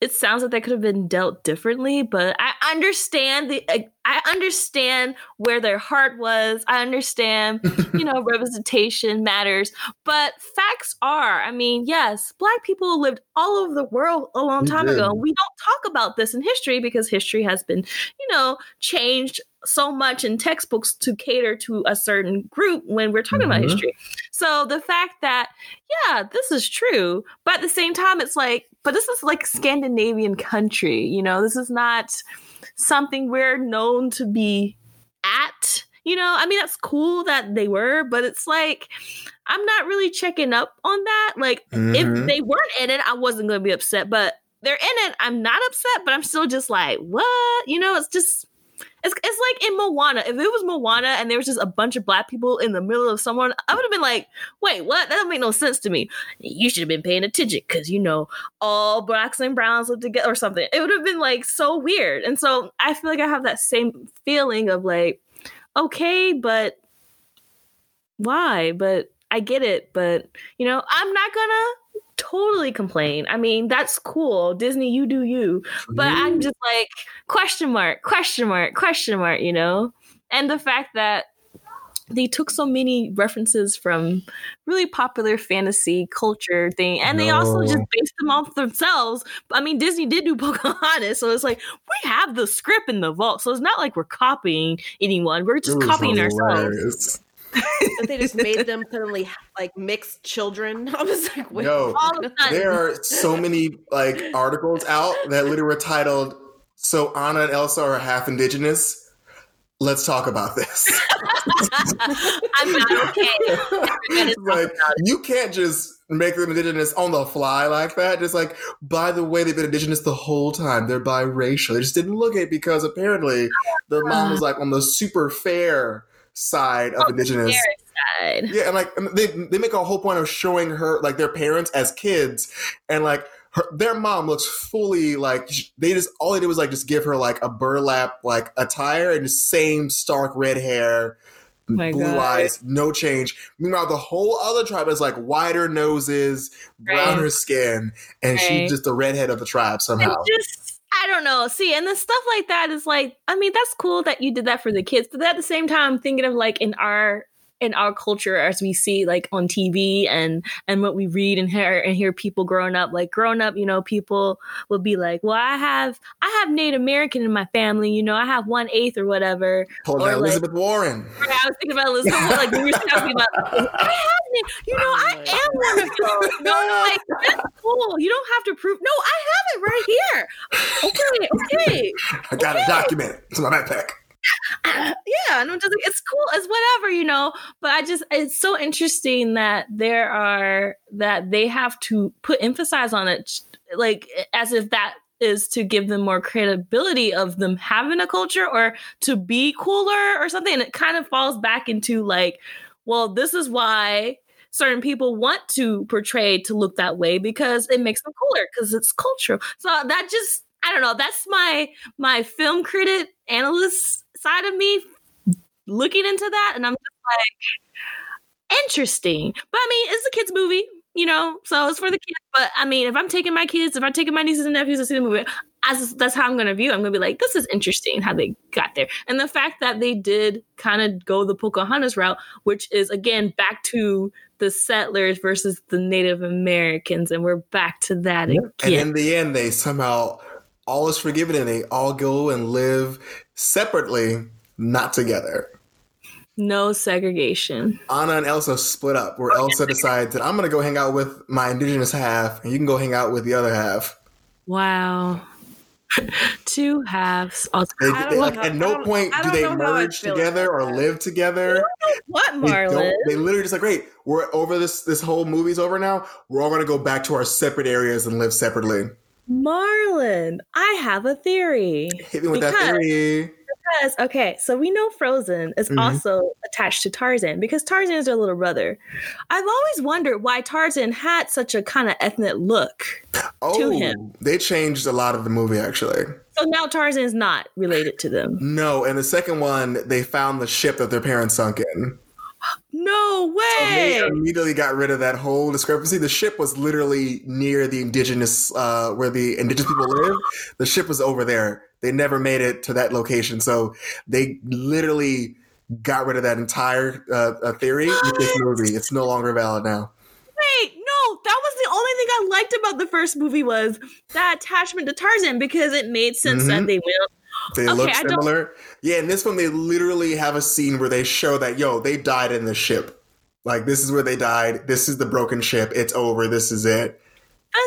it sounds like that could have been dealt differently, but I understand the I understand where their heart was. I understand, you know, representation matters, but facts are, I mean, yes, black people lived all over the world a long time ago. We don't talk about this in history because history has been, you know, changed so much in textbooks to cater to a certain group when we're talking mm-hmm. about history. So the fact that, yeah, this is true, but at the same time, it's like, but this is like Scandinavian country, you know, this is not something we're known to be at. You know, I mean, that's cool that they were, but it's like, I'm not really checking up on that. Like, mm-hmm. if they weren't in it, I wasn't going to be upset, but they're in it. I'm not upset, but I'm still just like, what? You know, it's just it's, it's like in Moana. If it was Moana and there was just a bunch of black people in the middle of someone, I would have been like, wait, what? That don't make no sense to me. You should have been paying attention because, you know, all blacks and browns live together or something. It would have been like so weird. And so I feel like I have that same feeling of like, okay, but why? But I get it. But, you know, I'm not gonna totally complain. I mean, that's cool. Disney, you do you. But I'm mm. just like, question mark, question mark, question mark, you know? And the fact that they took so many references from really popular fantasy culture thing, and they also just based them off themselves. I mean, Disney did do Pocahontas, so it's like we have the script in the vault, so it's not like we're copying anyone; we're just copying hilarious. ourselves. that they just made them suddenly like mixed children. I was like, wait, Yo, there are so many like articles out that literally were titled "So Anna and Elsa are half indigenous." Let's talk about this. I'm not okay. like you can't just make them indigenous on the fly like that. Just like, by the way, they've been indigenous the whole time. They're biracial. They just didn't look it because apparently the mom was like on the super fair side of oh, indigenous. Side. Yeah, and like they they make a whole point of showing her like their parents as kids, and like her, their mom looks fully like they just all they did was like just give her like a burlap like attire and the same stark red hair oh my blue God. eyes, no change. Meanwhile, the whole other tribe is like wider noses, browner right. skin, and right. she's just the redhead of the tribe somehow. just I don't know. See, and the stuff like that is like, I mean, that's cool that you did that for the kids, but at the same time, I'm thinking of like in our in our culture as we see like on TV and and what we read and hear and hear people growing up like growing up you know people will be like well I have I have Native American in my family you know I have one eighth or whatever. Or like, Elizabeth Warren. I was thinking about Elizabeth like we were talking about I have you know I oh am one of those no. Like that's cool. You don't have to prove no I have it right here. Okay okay I got okay. a document. It's in my backpack yeah, and I'm just like, it's cool, it's whatever, you know. But I just, it's so interesting that there are that they have to put emphasize on it, like as if that is to give them more credibility of them having a culture or to be cooler or something. And it kind of falls back into like, well, this is why certain people want to portray to look that way because it makes them cooler because it's cultural. So that just I don't know. That's my my film critic analyst side of me looking into that, and I'm just like, interesting. But I mean, it's a kids' movie, you know, so it's for the kids. But I mean, if I'm taking my kids, if I'm taking my nieces and nephews to see the movie, as, that's how I'm going to view. It. I'm going to be like, this is interesting how they got there, and the fact that they did kind of go the Pocahontas route, which is again back to the settlers versus the Native Americans, and we're back to that again. And in the end, they somehow all is forgiven and they all go and live separately, not together. No segregation. Anna and Elsa split up, where Elsa decides that I'm going to go hang out with my indigenous half, and you can go hang out with the other half. Wow. Two halves. They, they, like, at no point do they merge together or live together. What, Marlon? They, they, literally just like, great, we're over this. This whole movie's over now. We're all going to go back to our separate areas and live separately. Marlon, I have a theory. Hit me with because, that theory. Because okay, so we know Frozen is mm-hmm. also attached to Tarzan because Tarzan is their little brother. I've always wondered why Tarzan had such a kind of ethnic look oh, to him. They changed a lot of the movie actually. So now Tarzan is not related to them. No, and the second one, they found the ship that their parents sunk in. No way! So they immediately got rid of that whole discrepancy. The ship was literally near the indigenous, uh, where the indigenous people live. The ship was over there. They never made it to that location, so they literally got rid of that entire uh, uh theory with this movie. It's no longer valid now. Wait, no, that was the only thing I liked about the first movie was that attachment to Tarzan because it made sense mm-hmm. that they went they okay, look similar. Yeah, in this one they literally have a scene where they show that yo, they died in the ship. Like this is where they died. This is the broken ship. It's over. This is it.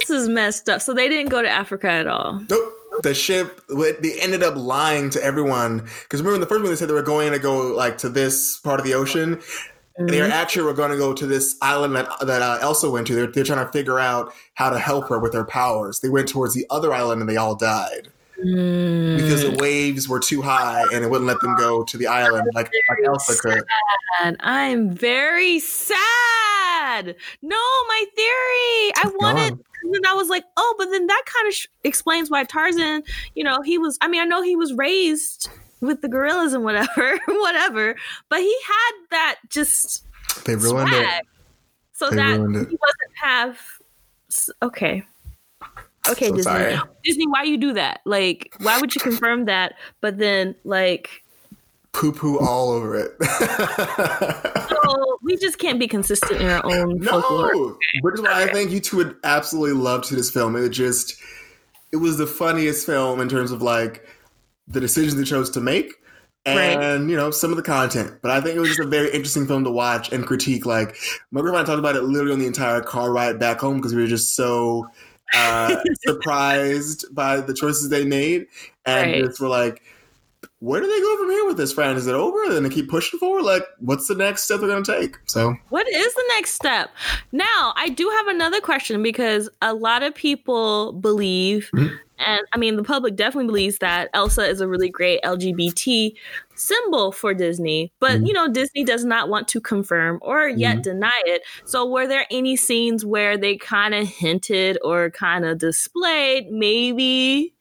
This is messed up. So they didn't go to Africa at all. Nope. The ship they ended up lying to everyone because remember in the first one they said they were going to go like to this part of the ocean. Mm-hmm. They actually were going to go to this island that that uh, Elsa went to. They're, they're trying to figure out how to help her with her powers. They went towards the other island and they all died because the mm. waves were too high and it wouldn't let them go to the island like, like Elsa could. I'm very sad. No, my theory. I wanted. And I was like, oh, but then that kind of sh- explains why Tarzan, you know, he was. I mean, I know he was raised with the gorillas and whatever, whatever, but he had that just. They ruined swag. it. So they that he wasn't have. Okay, Okay, so Disney. Sorry. Disney, why you do that? Like, why would you confirm that? But then, like, poo poo all over it. so we just can't be consistent in our own no, folklore. Which is why I think you two would absolutely love to this film. It just, it was the funniest film in terms of like the decisions they chose to make and right. you know some of the content. But I think it was just a very interesting film to watch and critique. Like my girlfriend talked about it literally on the entire car ride back home because we were just so uh, surprised by the choices they made, and right. just were like, where do they go from here with this, friend? Is it over? And they keep pushing forward? Like, what's the next step they're going to take? So, what is the next step? Now, I do have another question because a lot of people believe, mm-hmm. and I mean, the public definitely believes that Elsa is a really great LGBT symbol for Disney, but mm-hmm. you know, Disney does not want to confirm or yet mm-hmm. deny it. So, were there any scenes where they kind of hinted or kind of displayed maybe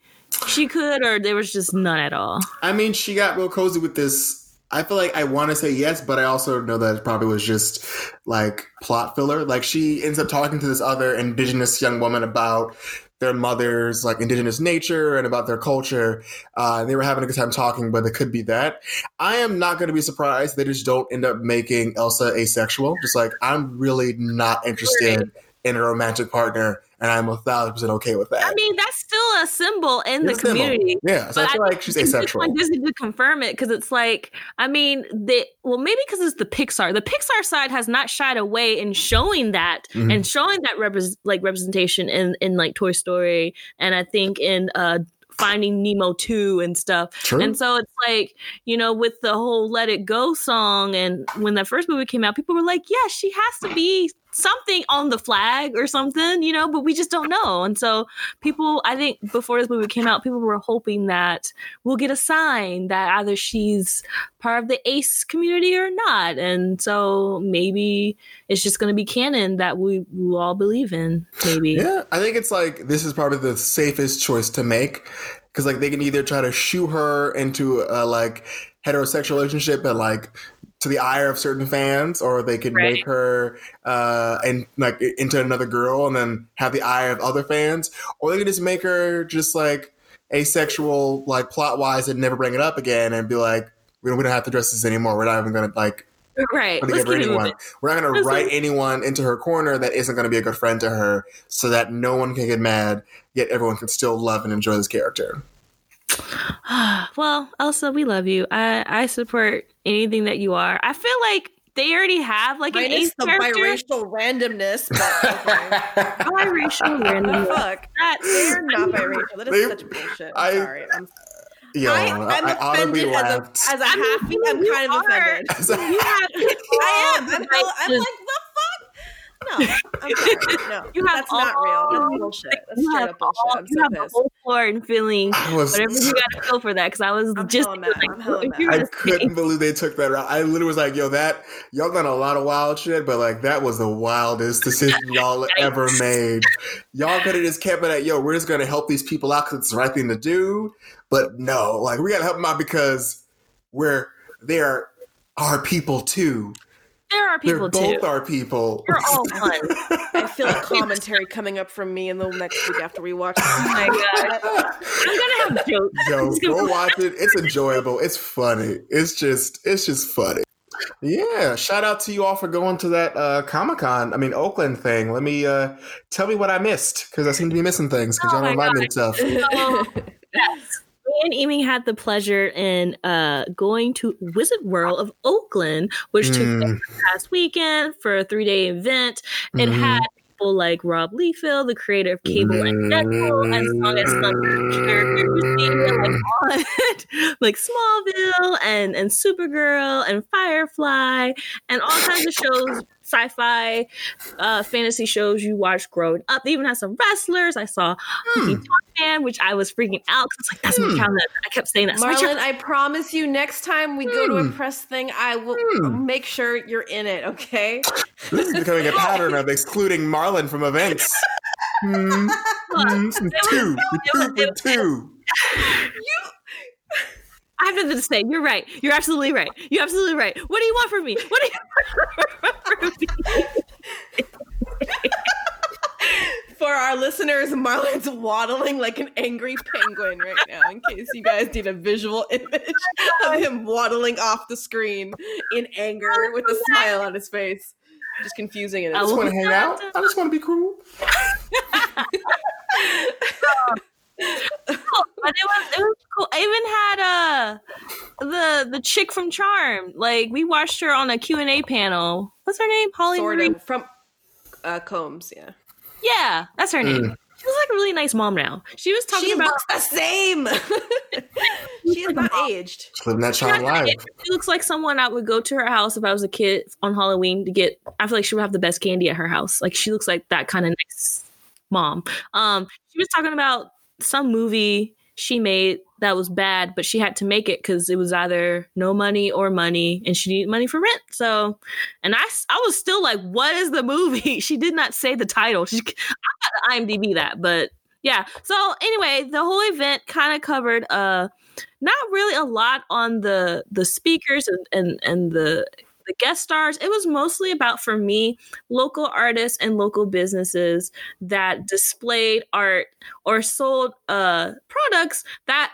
she could, or there was just none at all. I mean, she got real cozy with this. I feel like I want to say yes, but I also know that it probably was just like plot filler. Like she ends up talking to this other indigenous young woman about their mother's like indigenous nature and about their culture. Uh, they were having a good time talking, but it could be that. I am not going to be surprised they just don't end up making Elsa asexual. Just like I'm really not interested in a romantic partner and I'm a thousand percent okay with that. I mean, that's still a symbol in it's the community. Yeah, so I feel I like she's asexual. Disney to confirm it because it's like, I mean, they well maybe because it's the Pixar. The Pixar side has not shied away in showing that mm-hmm. and showing that repre- like representation in in like Toy Story and I think in uh Finding Nemo 2 and stuff. True. And so it's like, you know, with the whole Let It Go song, and when that first movie came out, people were like, yeah, she has to be something on the flag or something, you know, but we just don't know. And so people, I think before this movie came out, people were hoping that we'll get a sign that either she's part of the ace community or not. And so maybe it's just going to be canon that we all believe in, maybe. Yeah, I think it's like this is probably the safest choice to make because like they can either try to shoe her into a like heterosexual relationship and like to the ire of certain fans, or they could right. make her uh, and like into another girl and then have the ire of other fans, or they could just make her just like asexual, like plot wise, and never bring it up again, and be like, we don't, we don't have to dress this anymore. We're not even gonna like. Right. Give her anyone. We're not going to write anyone into her corner that isn't going to be a good friend to her, so that no one can get mad, yet everyone can still love and enjoy this character. well, Elsa, we love you. I I support anything that you are. I feel like they already have like Minus an ace the character. biracial randomness. But okay. biracial randomness. Fuck. That, they're not biracial. That is they, such bullshit. I'm I, sorry. I'm, Yo, I, am offended as a, as a half. I'm kind of offended. I am. I'm, I'm like, the no, no, you have that's all, not real. That's bullshit. That's you have bullshit. All, I'm so you have pissed. the whole floor and feeling was, whatever you got to feel for that because I was I'm just like, I couldn't believe they took that route. I literally was like, "Yo, that y'all done a lot of wild shit, but like that was the wildest decision y'all ever made. Y'all could have just kept it at, yo, we're just gonna help these people out because it's the right thing to do, but no, like we gotta help them out because we're they're our people too." There are people They're both too. our people. We're all one. I feel like commentary coming up from me in the next week after we watch. Oh my god! I'm gonna have jokes. Yo, go watch it. It's enjoyable. It's funny. It's just, it's just funny. Yeah, shout out to you all for going to that uh, Comic Con. I mean Oakland thing. Let me uh, tell me what I missed because I seem to be missing things because oh y'all remind me of stuff. yes and Amy had the pleasure in uh, going to Wizard World of Oakland, which mm. took place past weekend for a three day event. It mm. had people like Rob Liefeld, the creator of Cable and Deadpool, as long as some characters like on like Smallville and and Supergirl and Firefly and all kinds of shows sci-fi uh, fantasy shows you watched growing up. They even had some wrestlers. I saw hmm. Man, which I was freaking out because like that's hmm. my calendar. I kept saying that. Marlon, I promise you, next time we hmm. go to a hmm. press thing, I will hmm. make sure you're in it. Okay. This is becoming a pattern of excluding Marlon from events. Hmm. two, two, two. You I have nothing to say. You're right. You're absolutely right. You're absolutely right. What do you want from me? What do you want from me? For our listeners, Marlon's waddling like an angry penguin right now, in case you guys need a visual image of him waddling off the screen in anger with a smile on his face. Just confusing it. I just want to hang out. I just want to be cool. but it was it was cool. I even had uh the the the chick from Charm. Like we watched her on a Q and A panel. What's her name? Holly sort Marie? of from uh, Combs. Yeah. Yeah, that's her name. Mm. She's like a really nice mom now. She was talking she about the same. she is not aged. She's living that child life. She looks like someone I would go to her house if I was a kid on Halloween to get. I feel like she would have the best candy at her house. Like she looks like that kind of nice mom. Um, she was talking about some movie she made that was bad, but she had to make it because it was either no money or money, and she needed money for rent. So, and I, I was still like, "What is the movie?" She did not say the title. She, I got to IMDb that, but yeah. So anyway, the whole event kind of covered uh, not really a lot on the the speakers and and and the the guest stars, it was mostly about, for me, local artists and local businesses that displayed art or sold uh, products that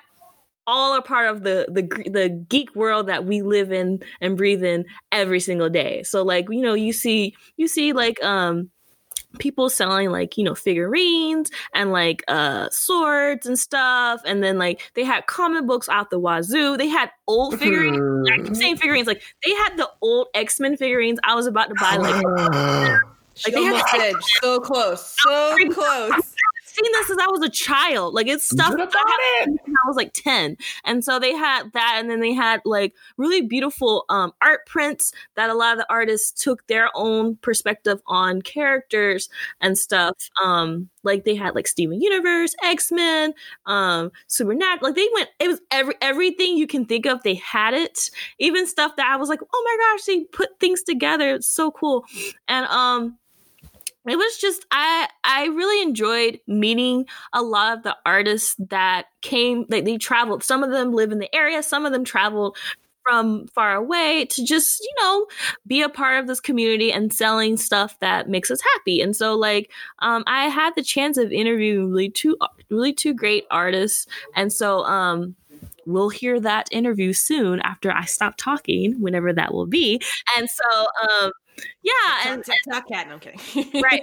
all are part of the the the geek world that we live in and breathe in every single day. So like you know you see you see like um people selling like you know figurines and like uh swords and stuff and then like they had comic books out the wazoo. They had old figurines i keep saying figurines like they had the old x-men figurines i was about to buy like like they had, did. so close. So close seen this since I was a child. Like it's stuff that I, I was like 10. And so they had that and then they had like really beautiful um, art prints that a lot of the artists took their own perspective on characters and stuff. Um, like they had like Steven Universe, X-Men, um, Supernatural. Like they went it was every everything you can think of, they had it. Even stuff that I was like, "Oh my gosh, they put things together. It's so cool." And um it was just i i really enjoyed meeting a lot of the artists that came like they traveled. Some of them live in the area some of them traveled from far away to just you know be a part of this community and selling stuff that makes us happy. And so like um i had the chance of interviewing really two really two great artists. And so um we'll hear that interview soon after I stop talking, whenever that will be. And so, um, yeah, and, talk, Kat. No, I'm kidding. right, right,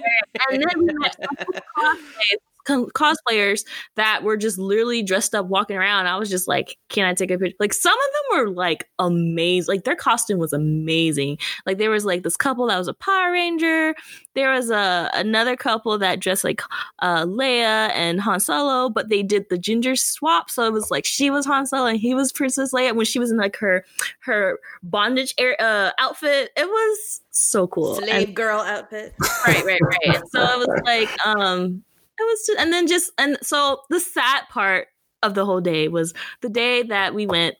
and then we cosplayers that were just literally dressed up walking around. I was just like, can I take a picture? Like some of them were like amazing. Like their costume was amazing. Like there was like this couple that was a Power Ranger. There was a another couple that dressed like uh, Leia and Han Solo, but they did the ginger swap. So it was like she was Han Solo and he was Princess Leia when she was in like her her bondage air, uh, outfit. It was so cool. Slave and, girl outfit. Right, right, right. so it was like um was just, and then just, and so the sad part of the whole day was the day that we went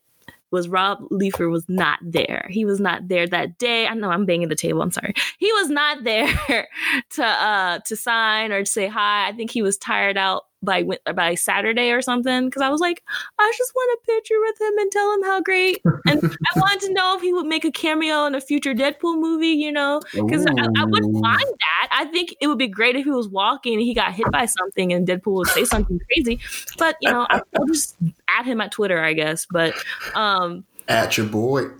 was Rob Liefeld was not there. He was not there that day. I know I'm banging the table. I'm sorry. He was not there to uh to sign or to say hi. I think he was tired out by by Saturday or something because I was like, I just want a picture with him and tell him how great. And I wanted to know if he would make a cameo in a future Deadpool movie, you know, because I, I wouldn't mind that. I think it would be great if he was walking and he got hit by something and Deadpool would say something crazy. But you know, I'll just add him at Twitter, I guess. But um, at your boy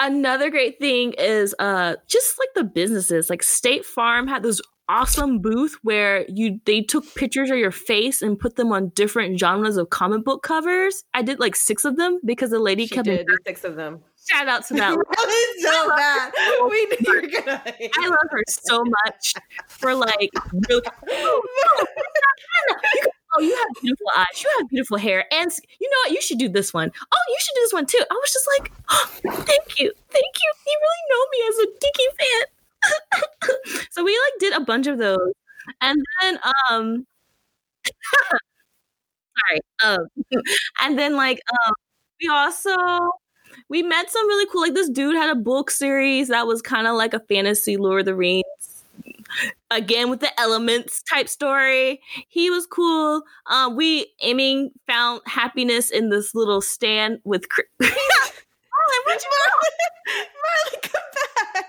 another great thing is uh just like the businesses like state farm had those awesome booth where you they took pictures of your face and put them on different genres of comic book covers. I did like six of them because the lady she kept did six of them. Shout out to that. that so bad. we knew you were gonna. I love her so much for like. Really, oh, oh, you have beautiful eyes. You have beautiful hair, and you know what? You should do this one. Oh, you should do this one too. I was just like, oh, thank you, thank you. You really know me as a geeky fan. so we like did a bunch of those, and then um, sorry, um, and then like um, we also we met some really cool like this dude had a book series that was kind of like a fantasy Lord of the Rings again with the elements type story. He was cool. Um, we aiming found happiness in this little stand with. Marlon, you come back.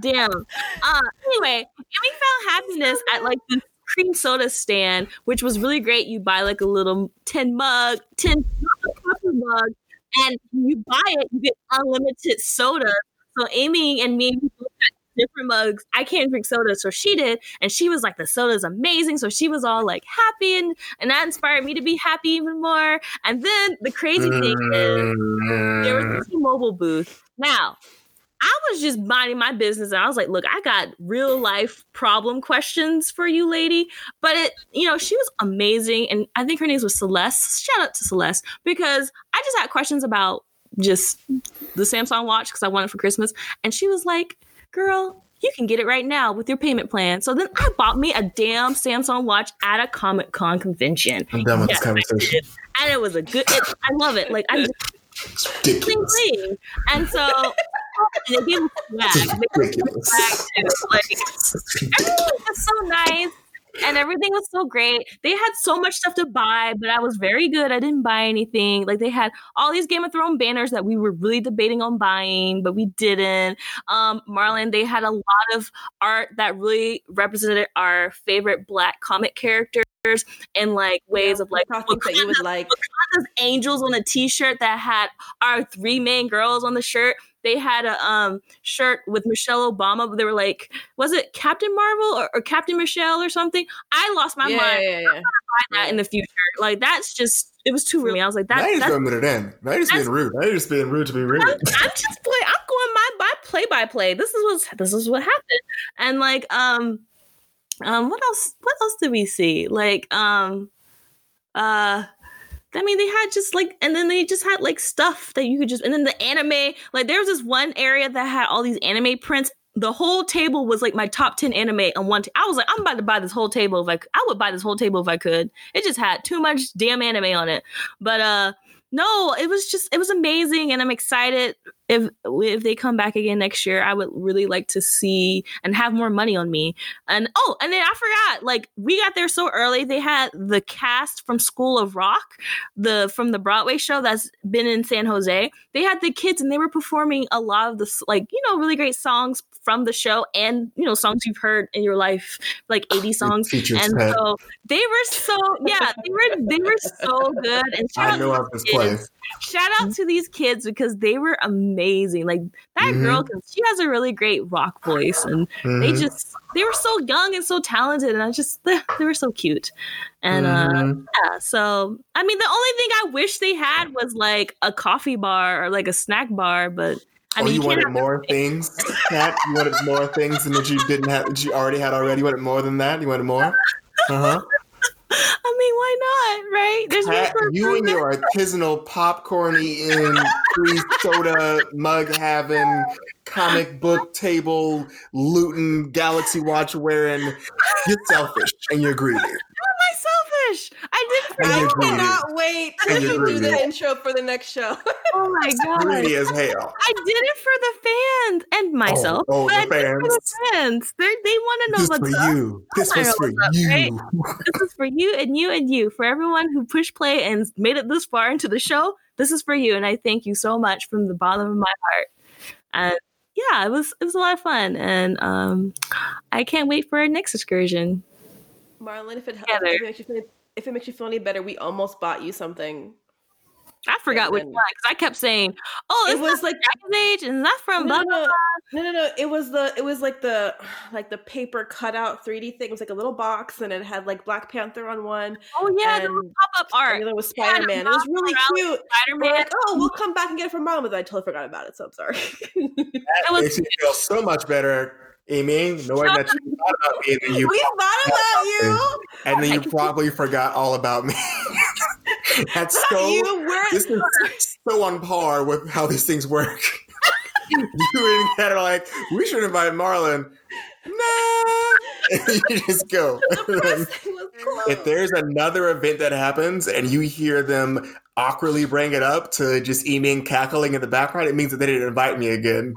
Damn. Uh, anyway, we found happiness at like the cream soda stand, which was really great. You buy like a little tin mug, tin copper mug, and you buy it, you get unlimited soda. So Amy and me both had different mugs. I can't drink soda, so she did, and she was like, "The soda is amazing." So she was all like happy, and and that inspired me to be happy even more. And then the crazy thing is, there was a T-Mobile booth. Now, I was just minding my business and I was like, look, I got real life problem questions for you, lady. But it, you know, she was amazing. And I think her name was Celeste. Shout out to Celeste because I just had questions about just the Samsung watch because I wanted for Christmas. And she was like, girl, you can get it right now with your payment plan. So then I bought me a damn Samsung watch at a Comic Con convention. I'm done with this conversation. And it was a good, it, I love it. Like, I'm just, ridiculous. And so they gave him swag. They gave him swag too. Like everything was so nice and everything was so great. They had so much stuff to buy, but I was very good. I didn't buy anything. Like they had all these Game of Thrones banners that we were really debating on buying, but we didn't. Um, Marlon, they had a lot of art that really represented our favorite black comic characters in like ways yeah, of like talking that you would like Those angels on a t-shirt that had our three main girls on the shirt they had a um, shirt with Michelle Obama, but they were like, was it Captain Marvel or, or Captain Michelle or something? I lost my yeah, mind. Yeah, yeah, I'm gonna buy that in the future. Like that's just it was too rude. I was like, that, now you're that's throwing it in. Now you're just being rude. Now you're just being rude to be rude. I'm, I'm just play. I'm going my by play by play. This is what's this is what happened. And like um um what else what else did we see? Like um uh I mean, they had just like, and then they just had like stuff that you could just, and then the anime, like there was this one area that had all these anime prints. The whole table was like my top 10 anime on one. T- I was like, I'm about to buy this whole table if I. I would buy this whole table if I could. It just had too much damn anime on it. But, uh, no, it was just, it was amazing. And I'm excited if if they come back again next year, I would really like to see and have more money on me. And oh, and then I forgot, like we got there so early. They had the cast from School of Rock, the from the Broadway show that's been in San Jose. They had the kids and they were performing a lot of the like you know really great songs from the show and you know songs you've heard in your life, like 80 songs. And pet. so they were so yeah, they were they were so good. And shout out this place. Shout out to these kids because they were amazing. Like that mm-hmm. girl, she has a really great rock voice, and mm-hmm. they just they were so young and so talented, and I just they, they were so cute. And uh, mm-hmm. uh, yeah, so I mean, the only thing I wish they had was like a coffee bar or like a snack bar, but. I oh, mean, you, you wanted more things, Kat? You wanted more things than that you didn't have that you already had already. You wanted more than that. You wanted more. Uh huh. I mean, why not? Right? There's you and your artisanal popcorn eating, free soda mug having, comic book table looting, Galaxy Watch wearing. You're selfish and you're greedy selfish. I did. I cannot wait to do the intro for the next show. oh my god, greedy as hell. I did it for the fans and myself. Oh, oh the fans. For the fans. They're, they want to know this what's for up. you. This was for up, you. Right? this is for you and you and you. For everyone who pushed play and made it this far into the show, this is for you, and I thank you so much from the bottom of my heart. And yeah, it was it was a lot of fun, and um, I can't wait for our next excursion. Marlon, if it helps, if it, makes you feel, if it makes you feel any better, we almost bought you something. I forgot which one because I kept saying, "Oh, it was like Dragon Age, and that's from no, no, no, no, no. It was the it was like the like the paper cutout 3D thing. It was like a little box, and it had like Black Panther on one. Oh yeah, the pop up art. And it was Spider Man. It was really cute. Spider Man. Like, oh, we'll come back and get it from mom, but I totally forgot about it. So I'm sorry. that makes me feel so much better Amy, knowing that you thought about me and then you we thought about you, and then you probably forgot all about me. That's so. You, this is so on par with how these things work. you and Kat are like, we should invite Marlon. Nah, you just go. if there's another event that happens and you hear them awkwardly bring it up to just Amy cackling in the background, it means that they didn't invite me again.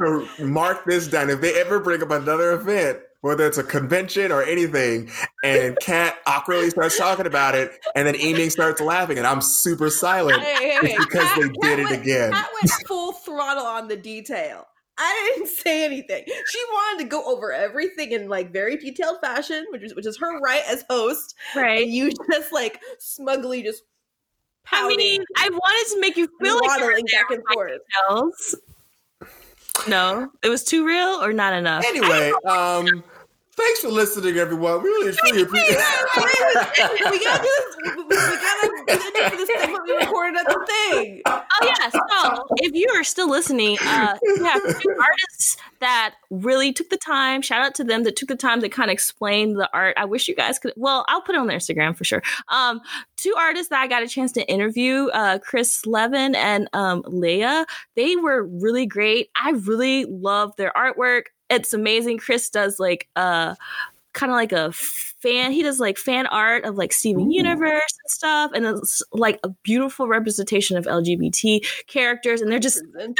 So mark this down. If they ever bring up another event, whether it's a convention or anything, and Kat awkwardly starts talking about it, and then Amy starts laughing, and I'm super silent, hey, hey, it's because Kat, they did Kat it went, again. I went full throttle on the detail. I didn't say anything. She wanted to go over everything in like very detailed fashion, which is which is her right as host. Right. And you just like smugly just I mean, I wanted to make you feel like waddling back and forth. Details. No, it was too real or not enough. Anyway, um, Thanks for listening, everyone. We really truly appreciate it. we gotta do this. We, gotta do this thing we recorded at the thing. Oh yeah. So if you are still listening, uh, we have two artists that really took the time. Shout out to them that took the time to kind of explain the art. I wish you guys could. Well, I'll put it on their Instagram for sure. Um, two artists that I got a chance to interview, uh, Chris Levin and um, Leia. They were really great. I really love their artwork it's amazing. Chris does like uh kind of like a fan he does like fan art of like steven Ooh. universe and stuff and it's like a beautiful representation of lgbt characters and they're just you know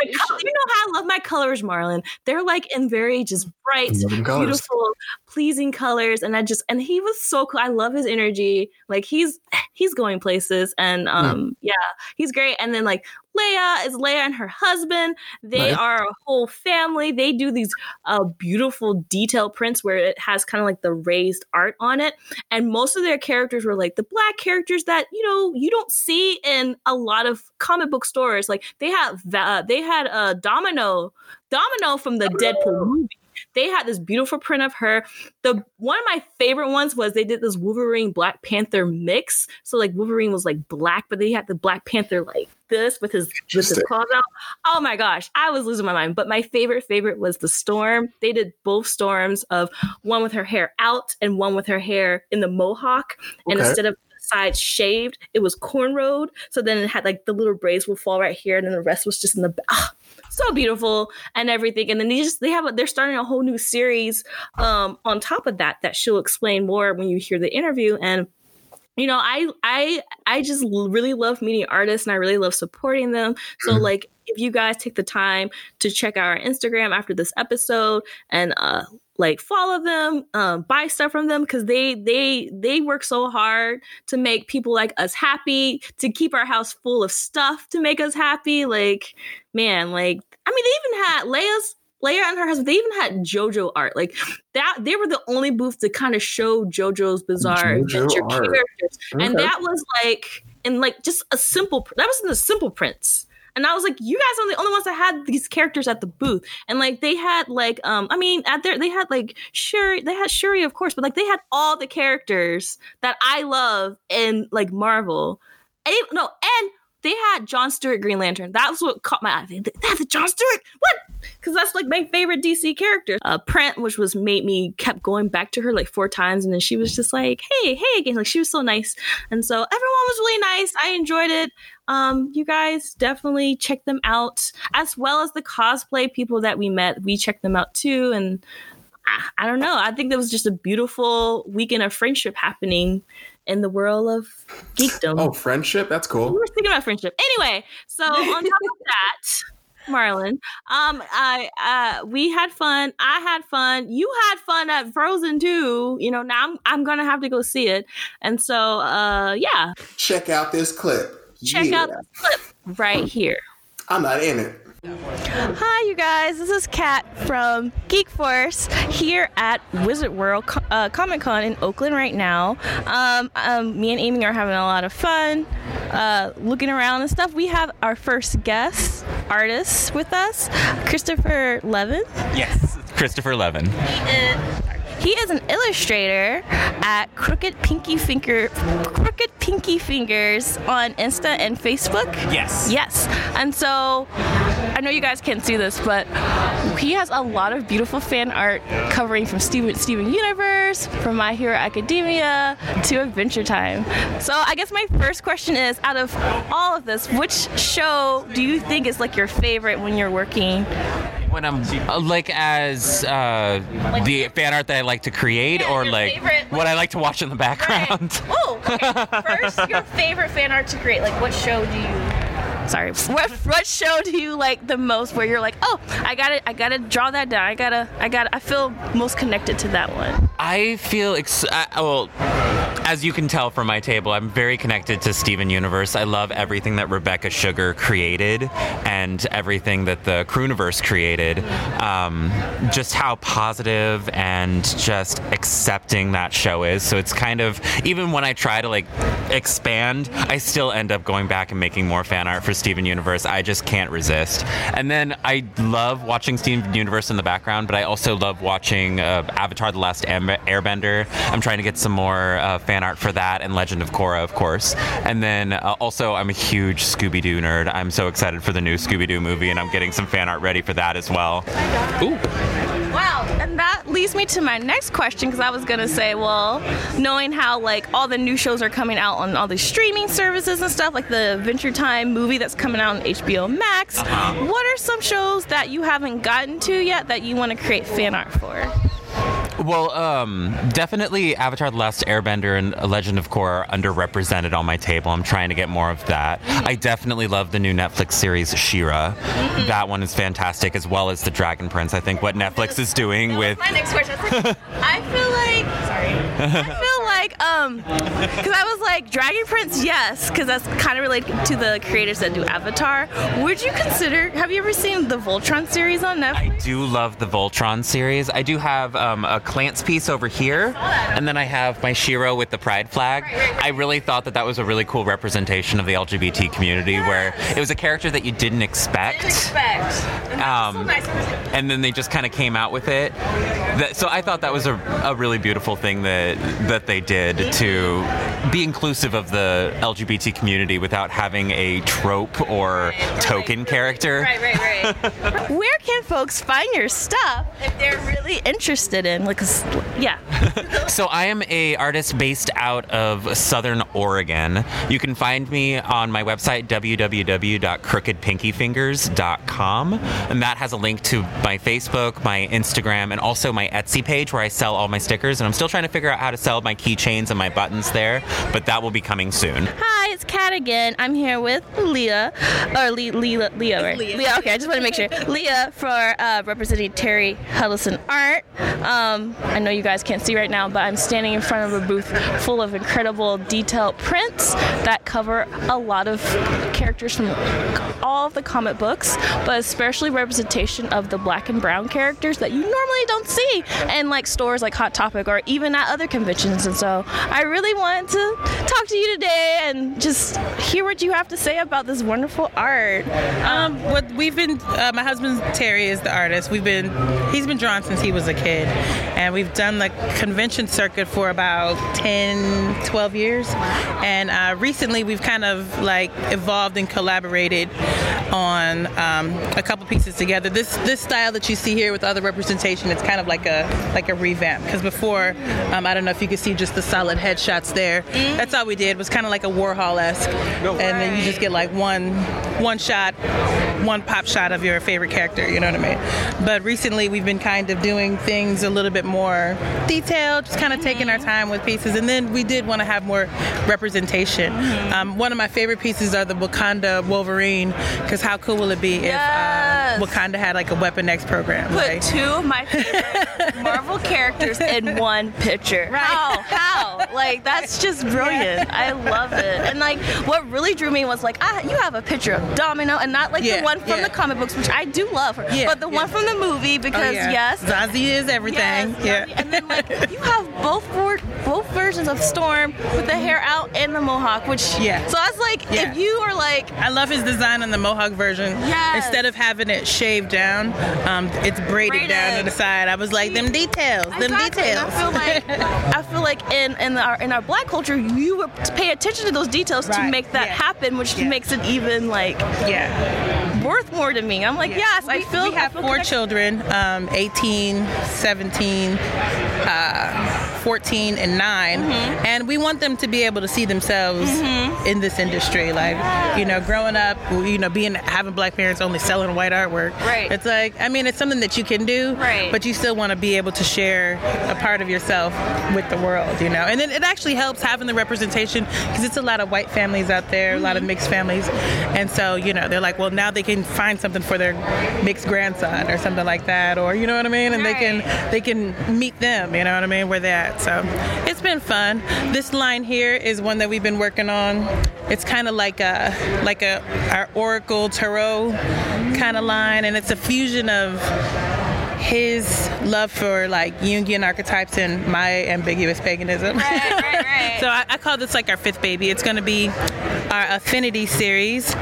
how i love my colors marlon they're like in very just bright beautiful pleasing colors and i just and he was so cool i love his energy like he's he's going places and um yeah, yeah he's great and then like Leia is Leia and her husband. They are a whole family. They do these uh, beautiful detail prints where it has kind of like the raised art on it. And most of their characters were like the black characters that you know you don't see in a lot of comic book stores. Like they have uh, they had a uh, Domino Domino from the Deadpool movie they had this beautiful print of her. The one of my favorite ones was they did this Wolverine Black Panther mix. So like Wolverine was like black, but they had the Black Panther like this with his with his claws out. Oh my gosh, I was losing my mind. But my favorite favorite was the storm. They did both storms of one with her hair out and one with her hair in the mohawk. Okay. And instead of sides shaved, it was cornrowed. So then it had like the little braids would fall right here, and then the rest was just in the back. Ah, so beautiful and everything. And then they just they have a, they're starting a whole new series um, on top of that that she'll explain more when you hear the interview and you know i i i just really love meeting artists and i really love supporting them so mm-hmm. like if you guys take the time to check out our instagram after this episode and uh like follow them um, buy stuff from them because they they they work so hard to make people like us happy to keep our house full of stuff to make us happy like man like i mean they even had leia's Leia and her husband, they even had JoJo art. Like that, they were the only booth to kind of show JoJo's bizarre JoJo adventure art. characters. Okay. And that was like in like just a simple that was in the simple prints. And I was like, you guys are the only ones that had these characters at the booth. And like they had like um I mean at their they had like Shuri, they had Shuri of course, but like they had all the characters that I love in like Marvel. And, no, and they had John Stewart Green Lantern. That was what caught my eye. The John Stewart. What? Because that's like my favorite DC character. Uh, Print, which was made me kept going back to her like four times, and then she was just like, "Hey, hey again." Like she was so nice, and so everyone was really nice. I enjoyed it. Um, you guys definitely check them out, as well as the cosplay people that we met. We checked them out too, and I, I don't know. I think that was just a beautiful weekend of friendship happening in the world of geekdom. Oh, friendship? That's cool. We were thinking about friendship. Anyway, so on top of that, Marlon, um, I uh, we had fun. I had fun. You had fun at Frozen too. You know, now I'm I'm gonna have to go see it. And so, uh, yeah. Check out this clip. Check yeah. out the clip right here. I'm not in it. Hi, you guys. This is Kat from Geek Force here at Wizard World uh, Comic Con in Oakland right now. Um, um, me and Amy are having a lot of fun uh, looking around and stuff. We have our first guest artist with us, Christopher Levin. Yes, Christopher Levin. He is an illustrator at Crooked Pinky Finger Crooked Pinky Fingers on Insta and Facebook. Yes. Yes. And so I know you guys can't see this, but he has a lot of beautiful fan art covering from Steven Steven Universe, from My Hero Academia to Adventure Time. So I guess my first question is out of all of this, which show do you think is like your favorite when you're working when I'm uh, like as uh, like the fan art that I like to create, yeah, or like favorite, what I like to watch in the background. Right. Oh, okay. first, your favorite fan art to create. Like, what show do you? Sorry, what what show do you like the most? Where you're like, oh, I gotta I gotta draw that down. I gotta I gotta I feel most connected to that one. I feel ex- I, well as you can tell from my table, I'm very connected to Steven Universe. I love everything that Rebecca Sugar created and everything that the Crewniverse created. Um, just how positive and just accepting that show is. So it's kind of even when I try to like expand, I still end up going back and making more fan art for Steven Universe. I just can't resist. And then I love watching Steven Universe in the background, but I also love watching uh, Avatar: The Last Airbender. I'm trying to get some more uh, fan art for that and Legend of Korra, of course. And then uh, also, I'm a huge Scooby Doo nerd. I'm so excited for the new Scooby Doo movie, and I'm getting some fan art ready for that as well. Ooh. Wow, and that leads me to my next question because I was gonna say, well, knowing how like all the new shows are coming out on all the streaming services and stuff, like the Adventure Time movie that's coming out on HBO Max, uh-huh. what are some shows that you haven't gotten to yet that you want to create fan art for? Well, um, definitely Avatar: The Last Airbender and Legend of Korra are underrepresented on my table. I'm trying to get more of that. Mm-hmm. I definitely love the new Netflix series She-Ra. Mm-hmm. That one is fantastic, as well as the Dragon Prince. I think what Netflix is doing with my next question. I feel like sorry. Like um, because I was like Dragon Prince, yes, because that's kind of related to the creators that do Avatar. Would you consider? Have you ever seen the Voltron series on Netflix? I do love the Voltron series. I do have um, a Klance piece over here, and then I have my Shiro with the pride flag. I really thought that that was a really cool representation of the LGBT community, yes. where it was a character that you didn't expect. Didn't expect. And, um, so nice. and then they just kind of came out with it. so I thought that was a, a really beautiful thing that that they did to be inclusive of the LGBT community without having a trope or token character. Right, right, right. Where can folks find your stuff if they're really interested in? Like, yeah. so I am a artist based out of Southern Oregon. You can find me on my website www.crookedpinkyfingers.com, and that has a link to my Facebook, my Instagram, and also my Etsy page where I sell all my stickers. And I'm still trying to figure out how to sell my keychains and my buttons there, but that will be coming soon. Hi, it's Kat again. I'm here with Leah, or Le- Leah, Leah, right? Leah. Leah. Okay, I just want to make sure. Leah for uh, representing Terry Huddleston Art. Um, I know you guys can't see right now, but I'm standing in front of a booth full of incredible detailed prints that cover a lot of characters from all of the comic books, but especially representation of the black and brown characters that you normally don't see in like stores like Hot Topic or even at other conventions. And so I really wanted to talk to you today and just hear what you have to say about this wonderful art. Um, what we've been, uh, my husband Terry is the artist. We've been, he's been drawing since he was a kid, and we've done the convention circuit for about 10, 12 years. And uh, recently we've kind of like evolved and collaborated on um, a couple pieces together. This this style that you see here with other representation, it's kind of like a like a revamp. Because before, um, I don't know if you could see just the solid headshots there. Mm-hmm. That's all we did. It was kind of like a Warhol esque, no. and then you just get like one one shot, one pop shot of your favorite character. You know what I mean? But recently we've been kind of doing things a little bit more detailed, just kind of taking our time with pieces. And then we did want to have more representation. Mm-hmm. Um, one of my favorite pieces are the Wakanda Wolverine, because how cool will it be yes. if uh, Wakanda had like a Weapon X program? Put like, two of my favorite Marvel characters in one picture. Right. How? How? Like that's just brilliant. I love it. And like what really drew me was like, ah, you have a picture of Domino, and not like yeah, the one from yeah. the comic books, which I do love, her, but the one from the movie oh, because oh, yes, Zazie is everything. Yes, yeah. And then like you have both both versions of Storm with the hair out and the mohawk, which yeah. So I was like, if you are like, I love his design on the mohawk version. Yes. Instead of having it shaved down, um, it's braided, braided, down to the side. I was like, them details, exactly. them details. I feel like I feel like in in our in our black culture, you would pay attention to those details right. to make that yeah. happen, which yeah. makes it even like yeah worth more to me. I'm like, yeah. yes, we, I feel. We have four connected. children, um, 18, 17. Uh, 14 and 9 mm-hmm. and we want them to be able to see themselves mm-hmm. in this industry like you know growing up you know being having black parents only selling white artwork right it's like i mean it's something that you can do right but you still want to be able to share a part of yourself with the world you know and then it actually helps having the representation because it's a lot of white families out there mm-hmm. a lot of mm-hmm. mixed families and so you know they're like well now they can find something for their mixed grandson or something like that or you know what i mean and right. they can they can meet them you know what i mean where they're that. So it's been fun. This line here is one that we've been working on. It's kind of like a like a our Oracle Tarot kind of line, and it's a fusion of his love for like Jungian archetypes and my ambiguous paganism. Right, right, right. so I, I, call this like our fifth baby. It's going to be our affinity series,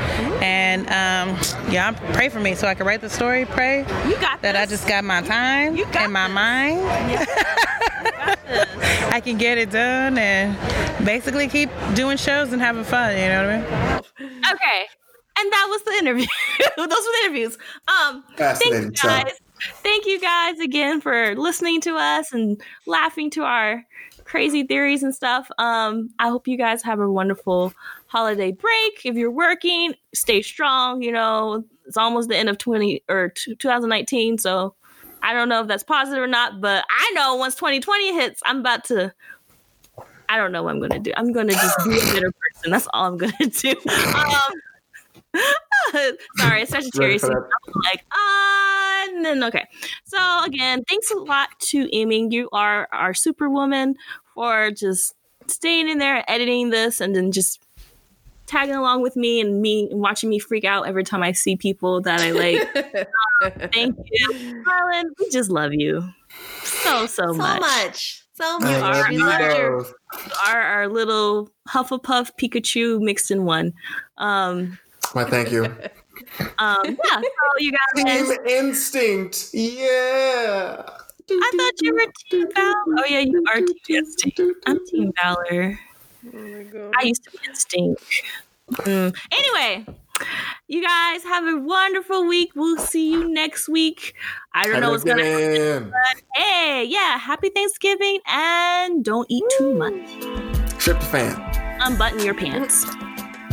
and um, yeah, pray for me so I can write the story. Pray you got that this. I just got my time you got and my this. mind. I can get it done and basically keep doing shows and having fun. You know what I mean? Okay. And that was the interview. Those were the interviews. Um, thank you guys. Thank you guys again for listening to us and laughing to our crazy theories and stuff. Um, I hope you guys have a wonderful holiday break. If you're working, stay strong. You know, it's almost the end of 20 or 2019, so I don't know if that's positive or not, but I know once 2020 hits, I'm about to I don't know what I'm gonna do. I'm gonna just be a better person. That's all I'm gonna do. Um, sorry, Sagittarius. I'm like, ah, uh, no, okay. So again, thanks a lot to Amy. You are our superwoman for just staying in there, editing this, and then just tagging along with me and me and watching me freak out every time I see people that I like. thank you, Carlin. We just love you so so, much. so much. much. So much. You are, you are, you are our little Hufflepuff Pikachu mixed in one. Um, my thank you. Um, yeah, so you guys. Team Instinct. Yeah. I thought you were Team Valor. Oh, yeah, you are Team Instinct. I'm Team Valor. Oh I used to be Instinct. Mm. Anyway, you guys have a wonderful week. We'll see you next week. I don't know what's going to happen. But hey, yeah, happy Thanksgiving and don't eat too much. Ship the fan. Unbutton your pants.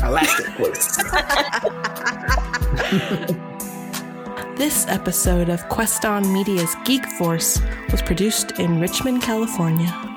Elastic, please. this episode of Queston Media's Geek Force was produced in Richmond, California.